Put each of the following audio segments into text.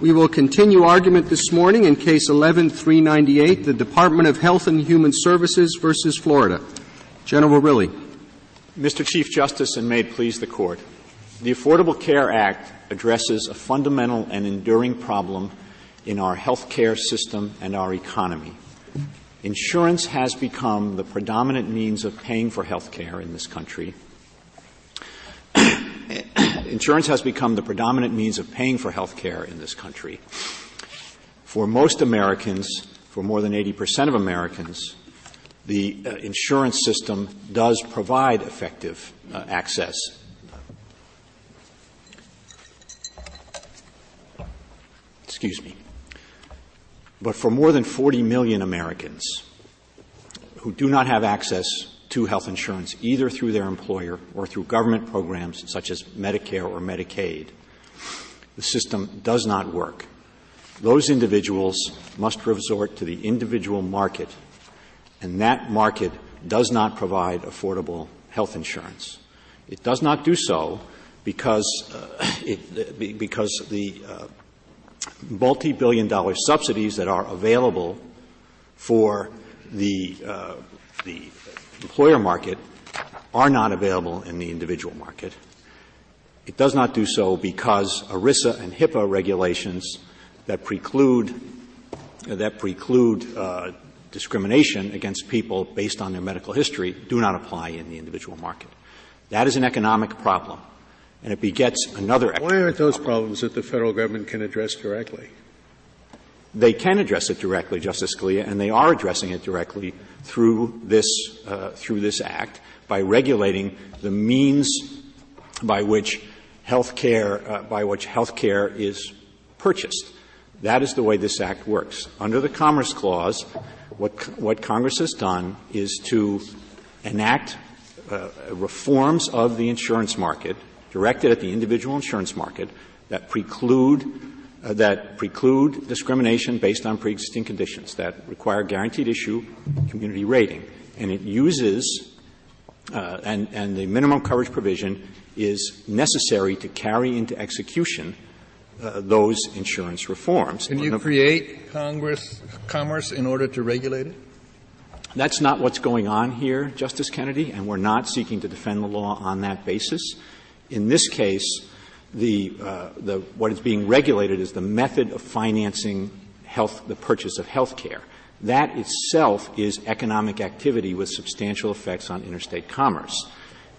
We will continue argument this morning in Case 11-398, the Department of Health and Human Services versus Florida. General Verrilli. Mr. Chief Justice, and may it please the Court, the Affordable Care Act addresses a fundamental and enduring problem in our health care system and our economy. Insurance has become the predominant means of paying for health care in this country. Insurance has become the predominant means of paying for health care in this country. For most Americans, for more than 80% of Americans, the uh, insurance system does provide effective uh, access. Excuse me. But for more than 40 million Americans who do not have access to health insurance, either through their employer or through government programs such as Medicare or Medicaid, the system does not work. Those individuals must resort to the individual market, and that market does not provide affordable health insurance. It does not do so because, uh, it, because the uh, multi billion dollar subsidies that are available for the, uh, the employer market are not available in the individual market. It does not do so because ERISA and HIPAA regulations that preclude that preclude uh, discrimination against people based on their medical history do not apply in the individual market. That is an economic problem, and it begets another. Why aren't those problems that the federal government can address directly? They can address it directly, Justice Scalia, and they are addressing it directly through this, uh, through this act by regulating the means by which health care, uh, by which health care is purchased. That is the way this act works. Under the Commerce Clause, what, what Congress has done is to enact uh, reforms of the insurance market directed at the individual insurance market that preclude that preclude discrimination based on pre-existing conditions, that require guaranteed issue community rating. And it uses, uh, and, and the minimum coverage provision is necessary to carry into execution uh, those insurance reforms. Can you create Congress, commerce in order to regulate it? That's not what's going on here, Justice Kennedy, and we're not seeking to defend the law on that basis. In this case, the, uh, the, what is being regulated is the method of financing health, the purchase of health care. That itself is economic activity with substantial effects on interstate commerce.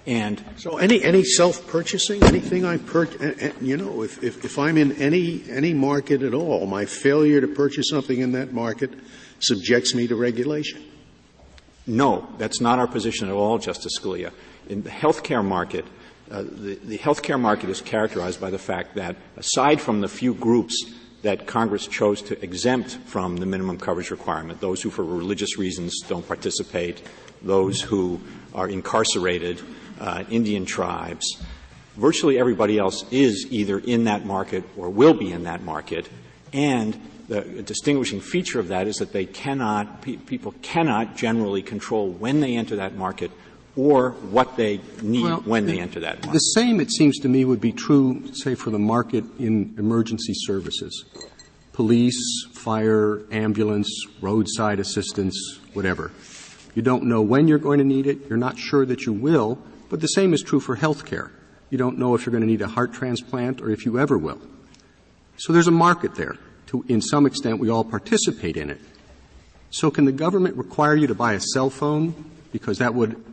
And so any, any self-purchasing, anything I purchase, you know, if, if, if I'm in any, any market at all, my failure to purchase something in that market subjects me to regulation. No, that's not our position at all, Justice Scalia. In the healthcare market, uh, the, the healthcare market is characterized by the fact that aside from the few groups that Congress chose to exempt from the minimum coverage requirement, those who for religious reasons don't participate, those who are incarcerated, uh, Indian tribes, virtually everybody else is either in that market or will be in that market, and the distinguishing feature of that is that they cannot, pe- people cannot generally control when they enter that market or what they need well, when they enter that market. The same, it seems to me, would be true, say, for the market in emergency services. Police, fire, ambulance, roadside assistance, whatever. You don't know when you're going to need it. You're not sure that you will. But the same is true for health care. You don't know if you're going to need a heart transplant or if you ever will. So there's a market there. To, in some extent, we all participate in it. So can the government require you to buy a cell phone because that would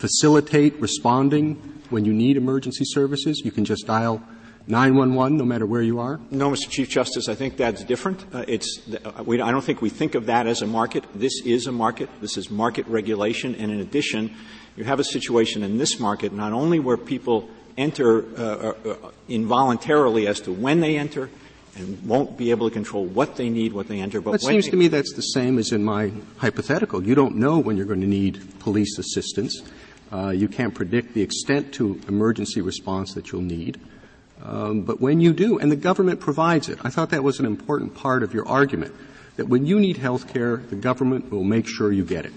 facilitate responding when you need emergency services. You can just dial 911 no matter where you are? No, Mr. Chief Justice, I think that's different. Uh, it's, uh, we, I don't think we think of that as a market. This is a market. This is market regulation. And in addition, you have a situation in this market not only where people enter uh involuntarily as to when they enter, and won't be able to control what they need, what they enter. But it seems to me that's the same as in my hypothetical. You don't know when you're going to need police assistance. Uh, you can't predict the extent to emergency response that you'll need. Um, but when you do, and the government provides it, I thought that was an important part of your argument, that when you need health care, the government will make sure you get it.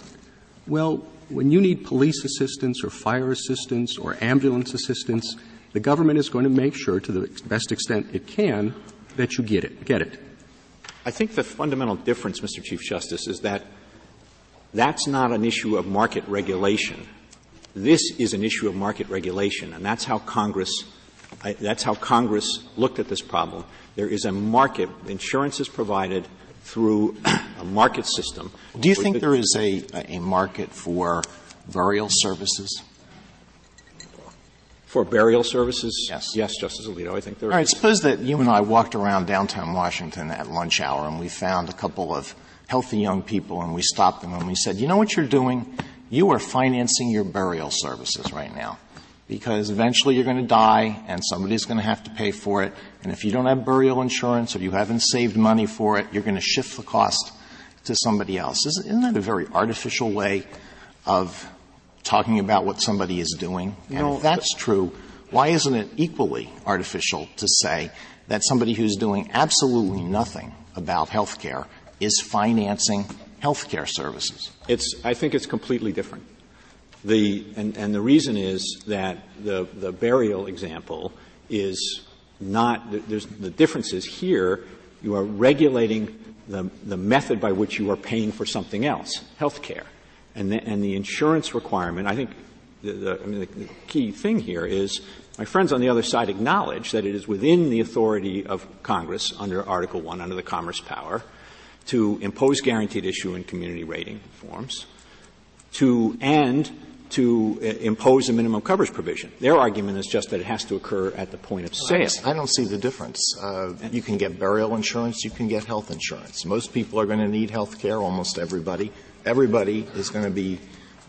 Well, when you need police assistance or fire assistance or ambulance assistance, the government is going to make sure to the best extent it can that you get it. Get it. I think the fundamental difference, Mr. Chief Justice, is that that's not an issue of market regulation. This is an issue of market regulation, and that's how Congress I, that's how Congress looked at this problem. There is a market. Insurance is provided through a market system. Do you think the, there is a, a market for burial services? For burial services? Yes. Yes, Justice Alito, I think there All right, suppose that you and I walked around downtown Washington at lunch hour and we found a couple of healthy young people and we stopped them and we said, you know what you're doing? You are financing your burial services right now. Because eventually you're going to die and somebody's going to have to pay for it. And if you don't have burial insurance or you haven't saved money for it, you're going to shift the cost to somebody else. Isn't that a very artificial way of talking about what somebody is doing? And if that's true, why isn't it equally artificial to say that somebody who's doing absolutely nothing about health care is financing health care services? It's, I think it's completely different. The, and, and the reason is that the, the burial example is not, there's, the difference is here you are regulating the, the method by which you are paying for something else, health care. And the, and the insurance requirement, I think the, the, I mean, the, the key thing here is my friends on the other side acknowledge that it is within the authority of Congress under Article 1, under the Commerce Power, to impose guaranteed issue and community rating forms, to and to uh, impose a minimum coverage provision. Their argument is just that it has to occur at the point of sale. I don't see the difference. Uh, you can get burial insurance, you can get health insurance. Most people are going to need health care, almost everybody everybody is going to be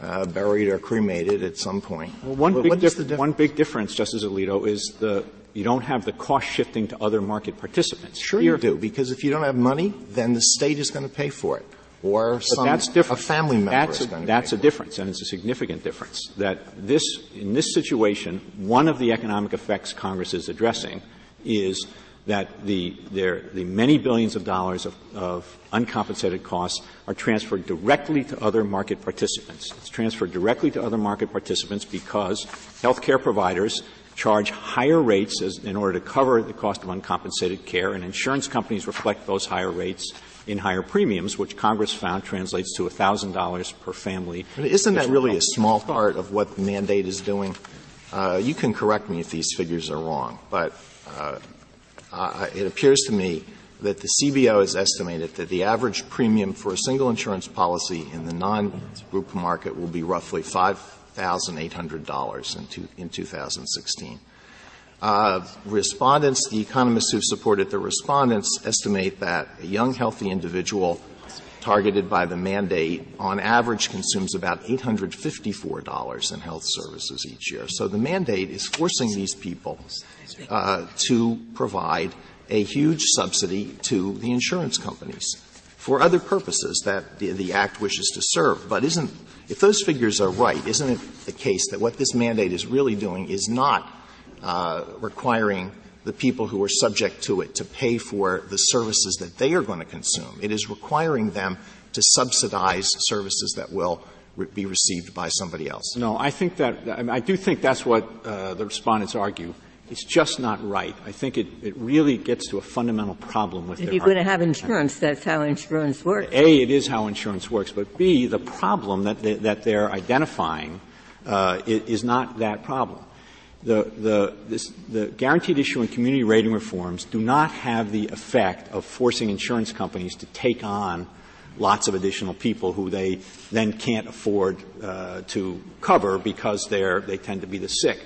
uh, buried or cremated at some point. Well, one, big dif- one big difference, Justice Alito, is the you don't have the cost shifting to other market participants. Sure, Here, you do, because if you don't have money, then the state is going to pay for it, or some that's different. a family member that's is going to. That's a difference, and it's a significant difference. That this in this situation, one of the economic effects Congress is addressing is that the, the many billions of dollars of, of, uncompensated costs are transferred directly to other market participants. It's transferred directly to other market participants because healthcare providers charge higher rates as, in order to cover the cost of uncompensated care, and insurance companies reflect those higher rates in higher premiums, which Congress found translates to $1,000 per family. But isn't that really a small part of what the mandate is doing? Uh, you can correct me if these figures are wrong, but uh, uh, it appears to me that the CBO has estimated that the average premium for a single insurance policy in the non-group market will be roughly $5,800 in, two, in 2016. Uh, respondents, the economists who supported the respondents estimate that a young, healthy individual targeted by the mandate on average consumes about $854 in health services each year. So the mandate is forcing these people uh, to provide a huge subsidy to the insurance companies for other purposes that the, the Act wishes to serve. But isn't, if those figures are right, isn't it the case that what this mandate is really doing is not uh, requiring the people who are subject to it to pay for the services that they are going to consume. It is requiring them to subsidize services that will re- be received by somebody else. No, I think that I do think that's what uh, the respondents argue. It's just not right. I think it, it really gets to a fundamental problem with. If you're going to have insurance, that's how insurance works. A, it is how insurance works, but B, the problem that they, that they're identifying uh, is, is not that problem. The, the, this, the guaranteed issue and community rating reforms do not have the effect of forcing insurance companies to take on lots of additional people who they then can't afford uh, to cover because they're, they tend to be the sick.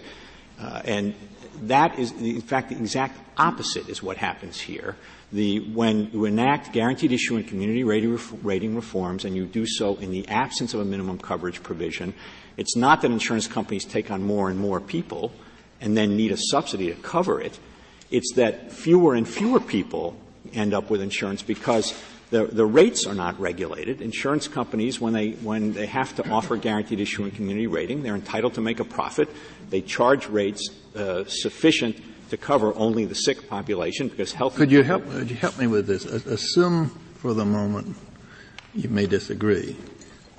Uh, and that is, in fact, the exact opposite is what happens here. The, when you enact guaranteed issue and community rating, ref, rating reforms and you do so in the absence of a minimum coverage provision, it's not that insurance companies take on more and more people and then need a subsidy to cover it. It's that fewer and fewer people end up with insurance because the, the rates are not regulated. Insurance companies, when they, when they have to offer guaranteed issue and community rating, they're entitled to make a profit. They charge rates uh, sufficient to cover only the sick population because health. Could you help? Could you help me with this? Assume for the moment, you may disagree.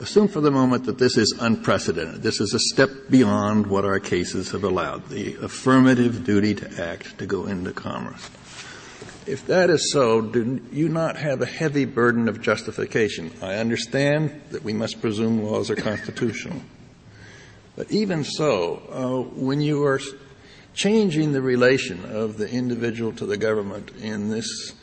Assume for the moment that this is unprecedented. This is a step beyond what our cases have allowed. The affirmative duty to act to go into commerce. if that is so, do you not have a heavy burden of justification? I understand that we must presume laws are constitutional. But even so, uh, when you are changing the relation of the individual to the government in this,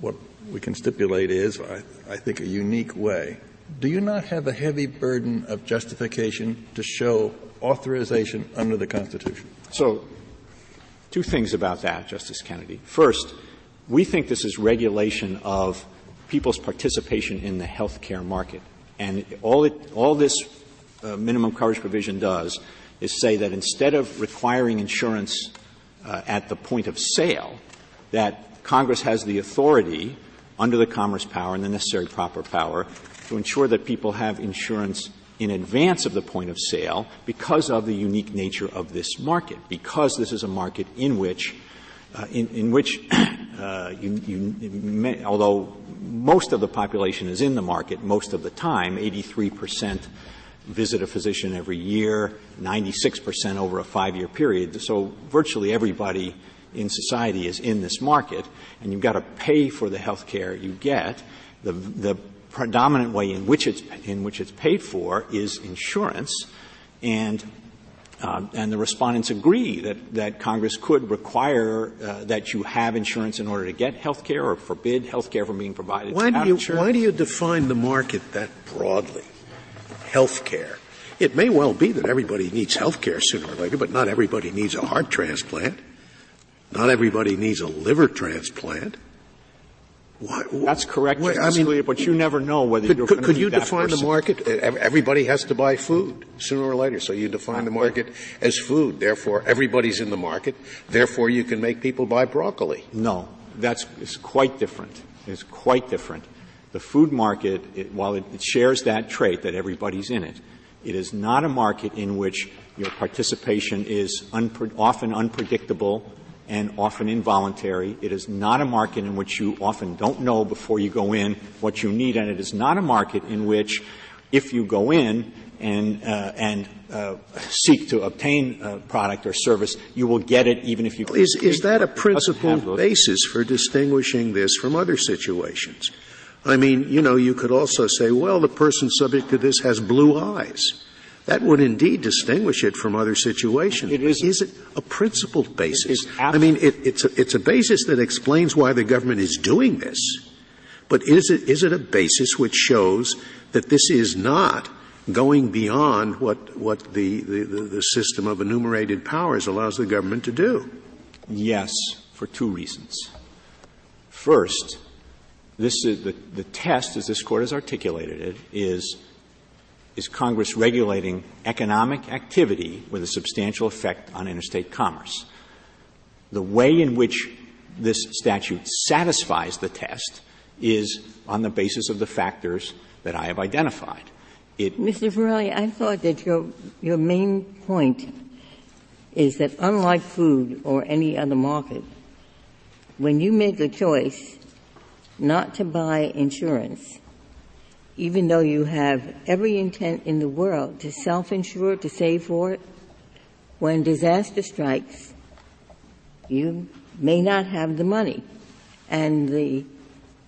what we can stipulate is, I, I think, a unique way, do you not have a heavy burden of justification to show authorization under the Constitution? So, two things about that, Justice Kennedy. First, we think this is regulation of people's participation in the health care market. And all, it, all this uh, minimum coverage provision does is say that instead of requiring insurance uh, at the point of sale, that Congress has the authority under the commerce power and the necessary proper power to ensure that people have insurance in advance of the point of sale because of the unique nature of this market, because this is a market in which, uh, in, in, which, uh, you, you may, although most of the population is in the market most of the time, 83 percent visit a physician every year, 96 percent over a five-year period. So virtually everybody in society is in this market, and you've got to pay for the health care you get. The, the predominant way in which it's in which it's paid for is insurance, and uh, and the respondents agree that, that Congress could require uh, that you have insurance in order to get health care or forbid health care from being provided. Why do, you, why do you define the market that broadly? Health care. It may well be that everybody needs health care sooner or later, but not everybody needs a heart transplant. Not everybody needs a liver transplant. Why, That's correct, wait, I mean, but you never know whether could, you're could, could you define person. the market? Everybody has to buy food sooner or later, so you define the market as food. Therefore, everybody's in the market. Therefore, you can make people buy broccoli. No, that's it's quite different. It's quite different. The food market, it, while it, it shares that trait that everybody's in it, it is not a market in which your participation is unpre- often unpredictable and often involuntary. It is not a market in which you often don't know before you go in what you need, and it is not a market in which, if you go in and uh, and uh, seek to obtain a product or service, you will get it even if you. Is is that a principled basis for distinguishing this from other situations? I mean, you know, you could also say, well, the person subject to this has blue eyes. That would indeed distinguish it from other situations. It is, is it a principled basis? I mean, it, it's, a, it's a basis that explains why the government is doing this. But is it, is it a basis which shows that this is not going beyond what, what the, the, the system of enumerated powers allows the government to do? Yes, for two reasons. First, this is the, the test, as this court has articulated it, is is Congress regulating economic activity with a substantial effect on interstate commerce. The way in which this statute satisfies the test is on the basis of the factors that I have identified. It Mr. Verrilli, I thought that your, your main point is that unlike food or any other market, when you make a choice not to buy insurance, even though you have every intent in the world to self-insure, to save for it, when disaster strikes, you may not have the money. And the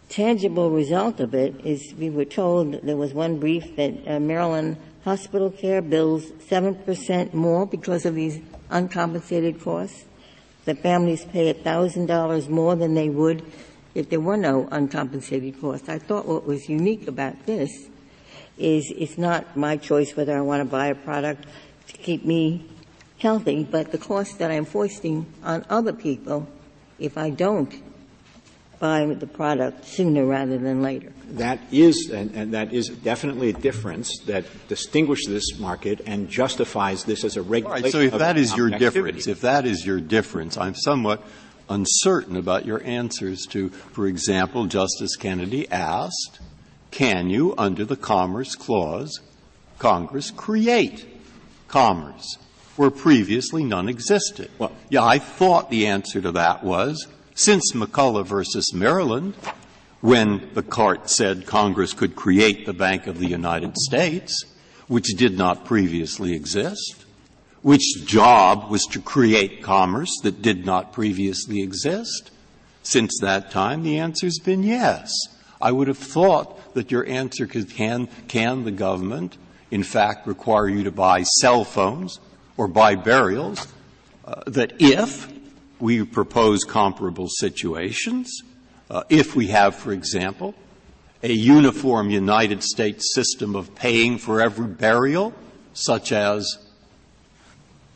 tangible result of it is we were told there was one brief that uh, Maryland hospital care bills 7% more because of these uncompensated costs. The families pay $1,000 more than they would if there were no uncompensated costs. I thought what was unique about this is it's not my choice whether I want to buy a product to keep me healthy, but the cost that I'm foisting on other people if I don't buy the product sooner rather than later. That is, and, and, that is definitely a difference that distinguishes this market and justifies this as a regulation. Right, so if that is your activity. difference, if that is your difference, I'm somewhat uncertain about your answers to, for example, Justice Kennedy asked, can you, under the Commerce Clause, Congress create commerce where previously none existed? Well, yeah, I thought the answer to that was, since McCulloch versus Maryland, when the court said Congress could create the Bank of the United States, which did not previously exist, which job was to create commerce that did not previously exist. Since that time, the answer's been yes. I would have thought that your answer could, can, can the government, in fact, require you to buy cell phones or buy burials, uh, that if we propose comparable situations, uh, if we have, for example, a uniform United States system of paying for every burial, such as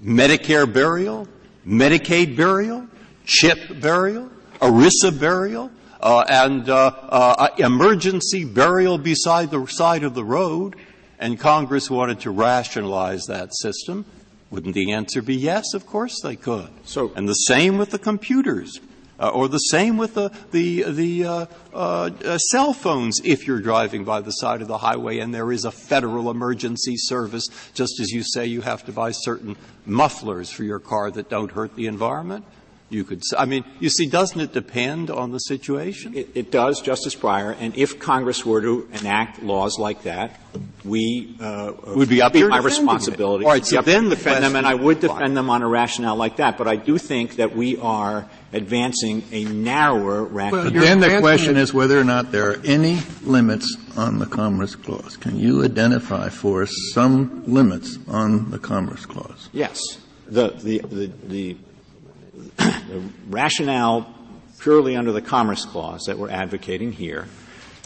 Medicare burial, Medicaid burial, CHIP burial, ERISA burial, uh, and uh, uh, emergency burial beside the side of the road, and Congress wanted to rationalize that system, wouldn't the answer be yes? Of course they could. So, and the same with the computers. Uh, or the same with the the, the uh, uh, cell phones if you're driving by the side of the highway and there is a federal emergency service, just as you say you have to buy certain mufflers for your car that don't hurt the environment. You could, I mean, you see, doesn't it depend on the situation? It, it does, Justice Breyer. And if Congress were to enact laws like that, we uh, would be up be my responsibility. All right, so then the defend them, and I would defend them on a rationale like that. But I do think that we are advancing a narrower rationale. Well, then the question is whether or not there are any limits on the Commerce Clause. Can you identify for us some limits on the Commerce Clause? Yes. The, the, the, the the rationale purely under the Commerce Clause that we're advocating here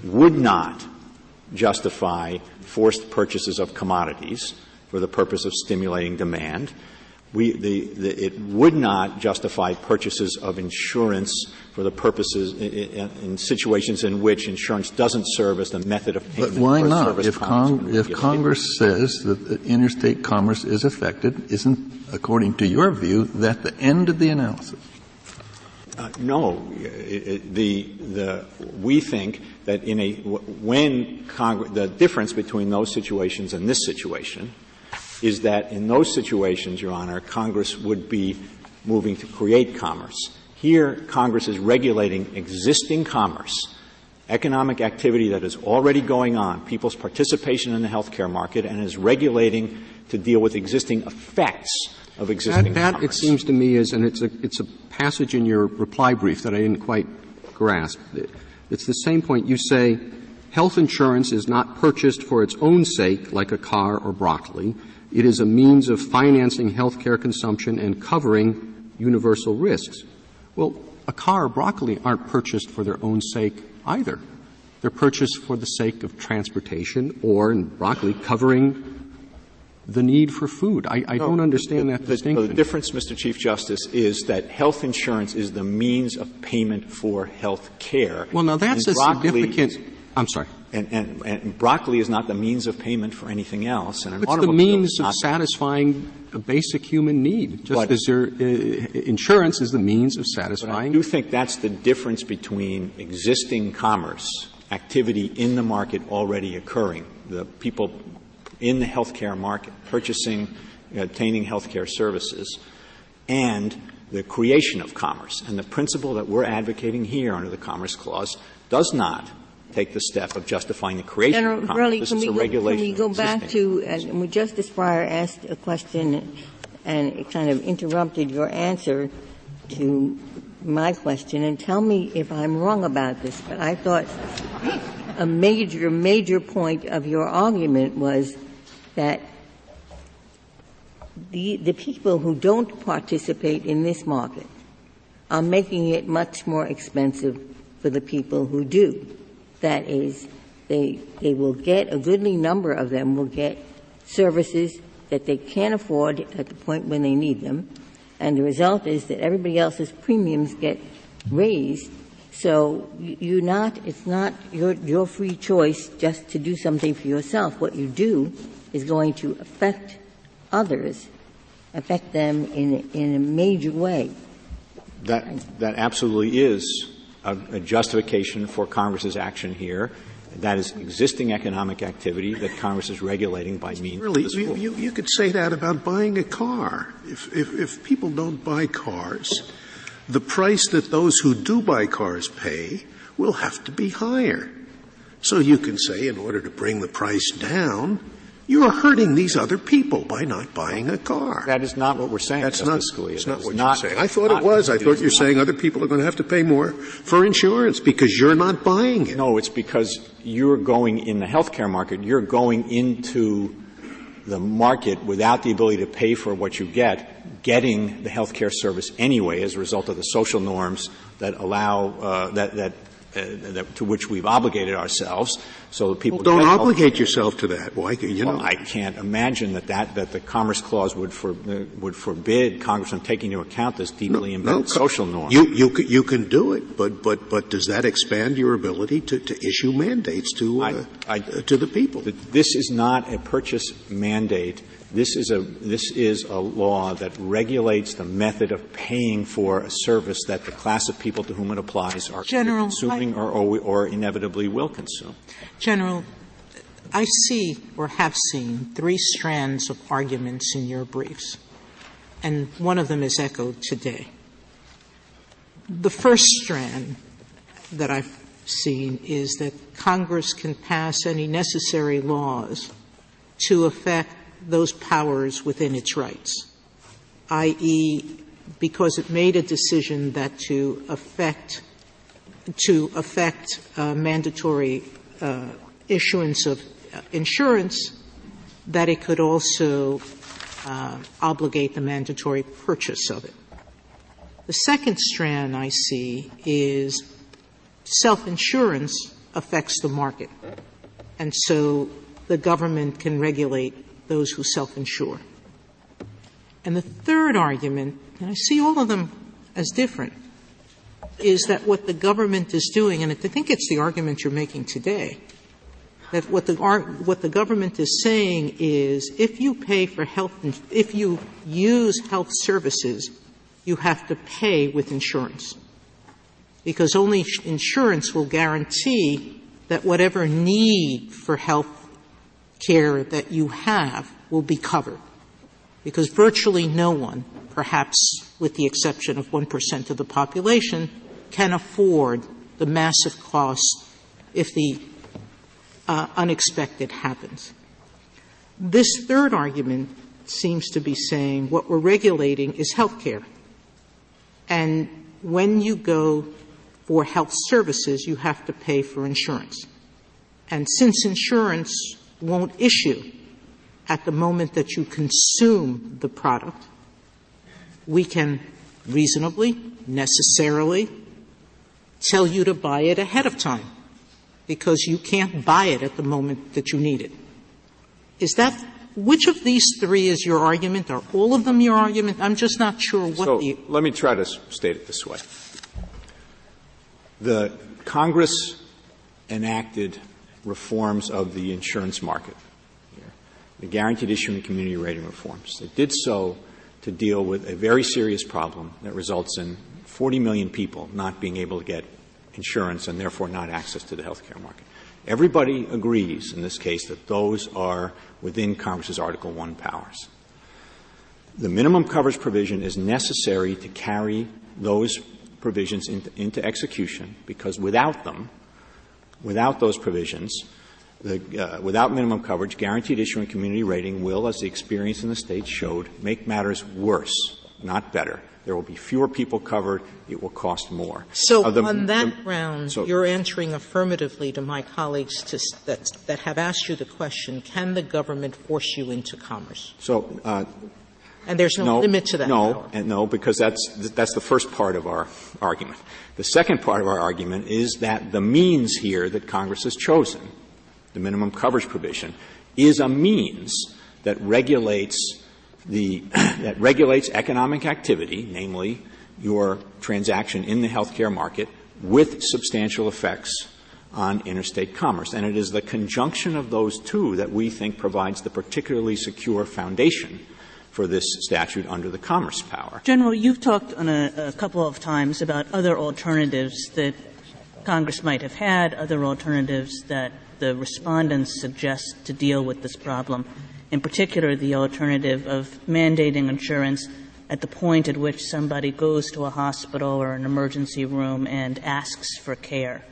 would not justify forced purchases of commodities for the purpose of stimulating demand. We, the, the, it would not justify purchases of insurance for the purposes in, in, situations in which insurance doesn't serve as the method of payment. But why not? If, Cong- if Congress says that interstate commerce is affected, isn't, according to your view, that the end of the analysis? Uh, no, the, the, we think that in a, when Congress, the difference between those situations and this situation is that in those situations, Your Honor, Congress would be moving to create commerce. Here, Congress is regulating existing commerce, economic activity that is already going on, people's participation in the healthcare market, and is regulating to deal with existing effects of existing that, that it seems to me, is, and it's a, it's a passage in your reply brief that I didn't quite grasp. It's the same point. You say health insurance is not purchased for its own sake, like a car or broccoli. It is a means of financing healthcare consumption and covering universal risks. Well, a car or broccoli aren't purchased for their own sake either. They're purchased for the sake of transportation or, in broccoli, covering the need for food. I, I no, don't understand that the, distinction. The difference, Mr. Chief Justice, is that health insurance is the means of payment for health care. Well, now that's and a significant. I'm sorry. And, and, and, broccoli is not the means of payment for anything else. And it's the means of satisfying a basic human need, just but, as your uh, insurance is the means of satisfying. I do think that's the difference between existing commerce activity in the market already occurring. The people in the healthcare market, purchasing, obtaining healthcare services, and the creation of commerce. And the principle that we're advocating here under the Commerce Clause does not take the step of justifying the creation General, of commerce. Really, this can, we a regulation go, can we go back to, and Justice Breyer asked a question and it kind of interrupted your answer to my question and tell me if I'm wrong about this, but I thought a major, major point of your argument was that the, the people who don't participate in this market are making it much more expensive for the people who do. That is, they, they will get, a goodly number of them will get services that they can't afford at the point when they need them. And the result is that everybody else's premiums get raised. So you're not, it's not your, your free choice just to do something for yourself. What you do is going to affect others, affect them in, in a major way. That, that absolutely is a, a justification for Congress's action here. That is existing economic activity that Congress is regulating by means really, of you, you, you, could say that about buying a car. If, if, if people don't buy cars, the price that those who do buy cars pay will have to be higher. So you can say, in order to bring the price down, you're hurting these other people by not buying a car. That is not what we're saying. That's Justice not, Scalia. That's not what not, you're saying. I thought it was. I thought you're saying other people are going to have to pay more for insurance because you're not buying it. No, it's because you're going in the healthcare market. You're going into the market without the ability to pay for what you get, getting the healthcare service anyway as a result of the social norms that allow uh, that that that, to which we've obligated ourselves. So that people well, don't obligate yourself to that. Why? You well, know, I can't imagine that, that that the Commerce Clause would for, uh, would forbid Congress from taking into account this deeply no, embedded no, social norm. You you you can do it, but but but does that expand your ability to, to issue mandates to uh, I, I, to the people? This is not a purchase mandate this is a this is a law that regulates the method of paying for a service that the class of people to whom it applies are General, consuming I, or, or, or inevitably will consume. General, I see or have seen three strands of arguments in your briefs, and one of them is echoed today. The first strand that I've seen is that Congress can pass any necessary laws to affect those powers within its rights, i.e., because it made a decision that to affect to affect uh, mandatory uh, issuance of uh, insurance, that it could also uh, obligate the mandatory purchase of it. The second strand I see is self-insurance affects the market, and so the government can regulate those who self-insure. And the third argument, and I see all of them as different, is that what the government is doing, and I think it's the argument you're making today, that what the, what the government is saying is if you pay for health, if you use health services, you have to pay with insurance. Because only insurance will guarantee that whatever need for health care that you have will be covered. Because virtually no one, perhaps with the exception of 1% of the population, can afford the massive cost if the uh, unexpected happens. This third argument seems to be saying what we're regulating is health care. And when you go for health services, you have to pay for insurance. And since insurance won't issue at the moment that you consume the product, we can reasonably, necessarily tell you to buy it ahead of time because you can't buy it at the moment that you need it. Is that which of these three is your argument? Are all of them your argument? I'm just not sure what so the. Let me try to state it this way. The Congress enacted reforms of the insurance market, the guaranteed issue and community rating reforms. They did so to deal with a very serious problem that results in 40 million people not being able to get insurance and therefore not access to the healthcare market. Everybody agrees in this case that those are within Congress's Article 1 powers. The minimum coverage provision is necessary to carry those provisions into, into execution because without them, Without those provisions, the, uh, without minimum coverage, guaranteed issuing community rating will, as the experience in the states showed, make matters worse, not better. There will be fewer people covered. It will cost more. So, uh, the, on that the, ground, so, you're answering affirmatively to my colleagues to, that, that have asked you the question: Can the government force you into commerce? So, uh, and there's no, no, limit to that. No, no, because that's that's the first part of our argument. The second part of our argument is that the means here that Congress has chosen, the minimum coverage provision, is a means that regulates the that regulates economic activity, namely your transaction in the healthcare market, with substantial effects on interstate commerce. And it is the conjunction of those two that we think provides the particularly secure foundation for this statute under the commerce power. General, you've talked on a, a couple of times about other alternatives that Congress might have had, other alternatives that the respondents suggest to deal with this problem, in particular the alternative of mandating insurance at the point at which somebody goes to a hospital or an emergency room and asks for care.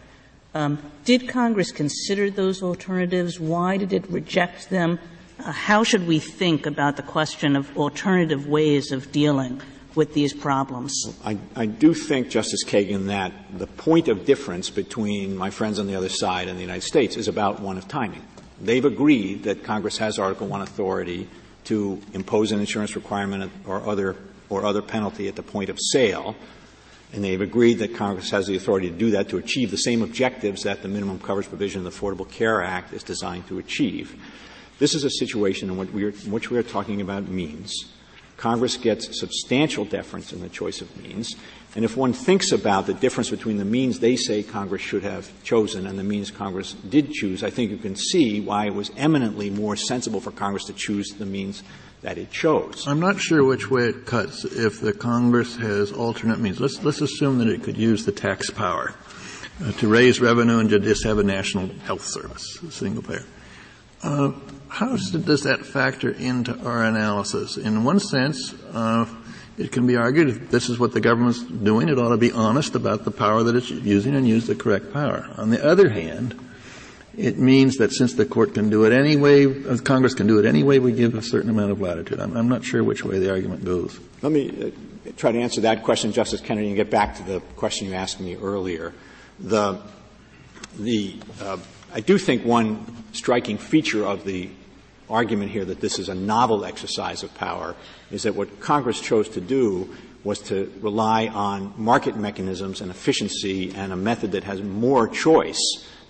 Um, did Congress consider those alternatives? Why did it reject them? Uh, how should we think about the question of alternative ways of dealing with these problems? I, I do think, Justice Kagan, that the point of difference between my friends on the other side and the United States is about one of timing. They've agreed that Congress has Article One authority to impose an insurance requirement or other or other penalty at the point of sale, and they've agreed that Congress has the authority to do that to achieve the same objectives that the minimum coverage provision of the Affordable Care Act is designed to achieve. This is a situation in which we are, talking about means. Congress gets substantial deference in the choice of means. And if one thinks about the difference between the means they say Congress should have chosen and the means Congress did choose, I think you can see why it was eminently more sensible for Congress to choose the means that it chose. I'm not sure which way it cuts if the Congress has alternate means. Let's, let's assume that it could use the tax power uh, to raise revenue and to just have a national health service, a single payer. Uh, how does that factor into our analysis? In one sense, uh, it can be argued if this is what the government's doing, it ought to be honest about the power that it's using and use the correct power. On the other hand, it means that since the court can do it anyway, uh, Congress can do it anyway, we give a certain amount of latitude. I'm, I'm not sure which way the argument goes. Let me uh, try to answer that question, Justice Kennedy, and get back to the question you asked me earlier. The, the, uh, I do think one striking feature of the argument here that this is a novel exercise of power is that what Congress chose to do was to rely on market mechanisms and efficiency and a method that has more choice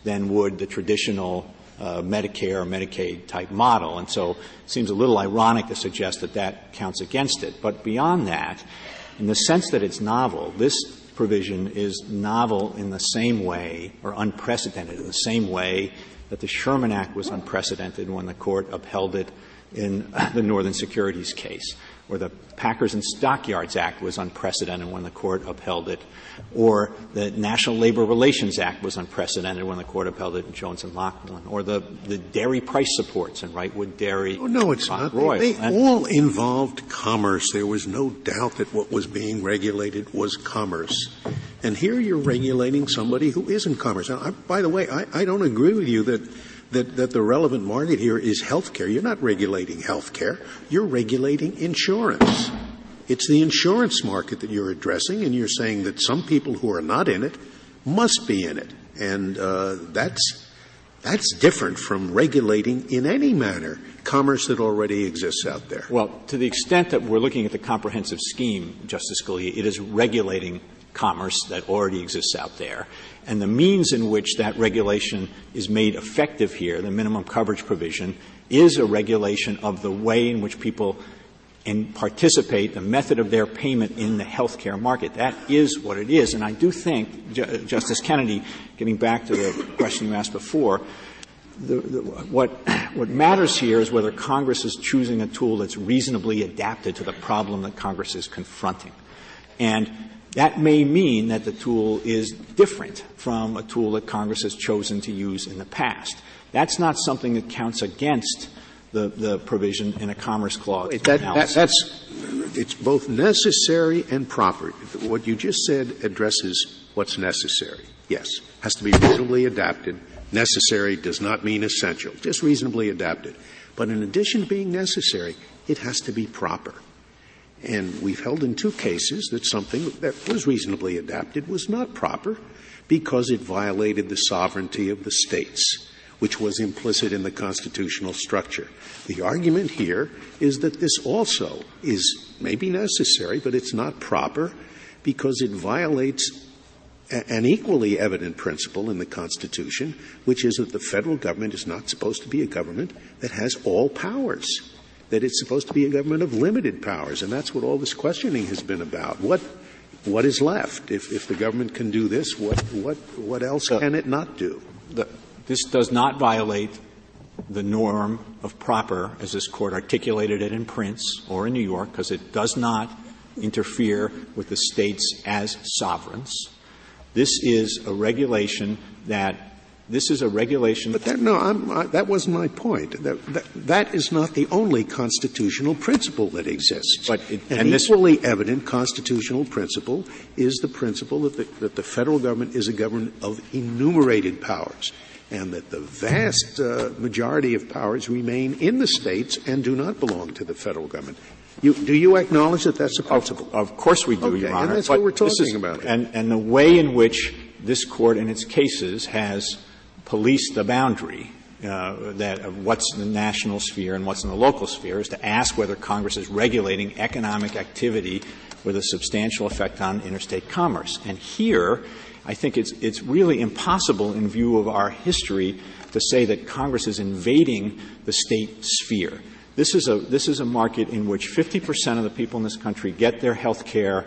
than would the traditional uh, Medicare or Medicaid type model. And so it seems a little ironic to suggest that that counts against it. But beyond that, in the sense that it's novel, this provision is novel in the same way or unprecedented in the same way that the Sherman Act was unprecedented when the court upheld it in the Northern Securities case, or the Packers and Stockyards Act was unprecedented when the court upheld it, or the National Labor Relations Act was unprecedented when the court upheld it in Jones and Laughlin, or the, the dairy price supports in Wrightwood Dairy. Oh, no, it's not. Royal. They, they all involved commerce. There was no doubt that what was being regulated was commerce. And here you're regulating somebody who isn't commerce. Now, I, by the way, I, I don't agree with you that that, that the relevant market here is healthcare. You're not regulating healthcare. You're regulating insurance. It's the insurance market that you're addressing, and you're saying that some people who are not in it must be in it. And uh, that's, that's different from regulating in any manner commerce that already exists out there. Well, to the extent that we're looking at the comprehensive scheme, Justice Scalia, it is regulating commerce that already exists out there. And the means in which that regulation is made effective here, the minimum coverage provision, is a regulation of the way in which people and participate, the method of their payment in the healthcare market. That is what it is. And I do think, J- Justice Kennedy, getting back to the question you asked before, the, the, what, what matters here is whether Congress is choosing a tool that's reasonably adapted to the problem that Congress is confronting. And that may mean that the tool is different from a tool that Congress has chosen to use in the past. That's not something that counts against the, the provision in a Commerce Clause. Wait, that, that, that's it's both necessary and proper. What you just said addresses what's necessary. Yes, has to be reasonably adapted. Necessary does not mean essential, just reasonably adapted. But in addition to being necessary, it has to be proper. And we've held in two cases that something that was reasonably adapted was not proper because it violated the sovereignty of the states, which was implicit in the constitutional structure. The argument here is that this also is maybe necessary, but it's not proper because it violates an equally evident principle in the Constitution, which is that the federal government is not supposed to be a government that has all powers that it's supposed to be a government of limited powers, and that's what all this questioning has been about. What what is left if, if the government can do this? What what what else can it not do? The, this does not violate the norm of proper, as this court articulated it in Printz or in New York, because it does not interfere with the states as sovereigns. This is a regulation that this is a regulation. But that, no, I, that wasn't my point. That, that, that is not the only constitutional principle that exists. But it, An equally evident constitutional principle is the principle that the, that the federal government is a government of enumerated powers. and that the vast uh, majority of powers remain in the states and do not belong to the federal government. You, do you acknowledge that that's a principle? Of, of course we do, okay, Your Honor. And that's what we're talking is, about. And, and the way in which this court, in its cases, has policed the boundary uh, that of what's in the national sphere and what's in the local sphere is to ask whether Congress is regulating economic activity with a substantial effect on interstate commerce. And here, I think it's, it's really impossible in view of our history to say that Congress is invading the state sphere. This is a, this is a market in which 50% of the people in this country get their health care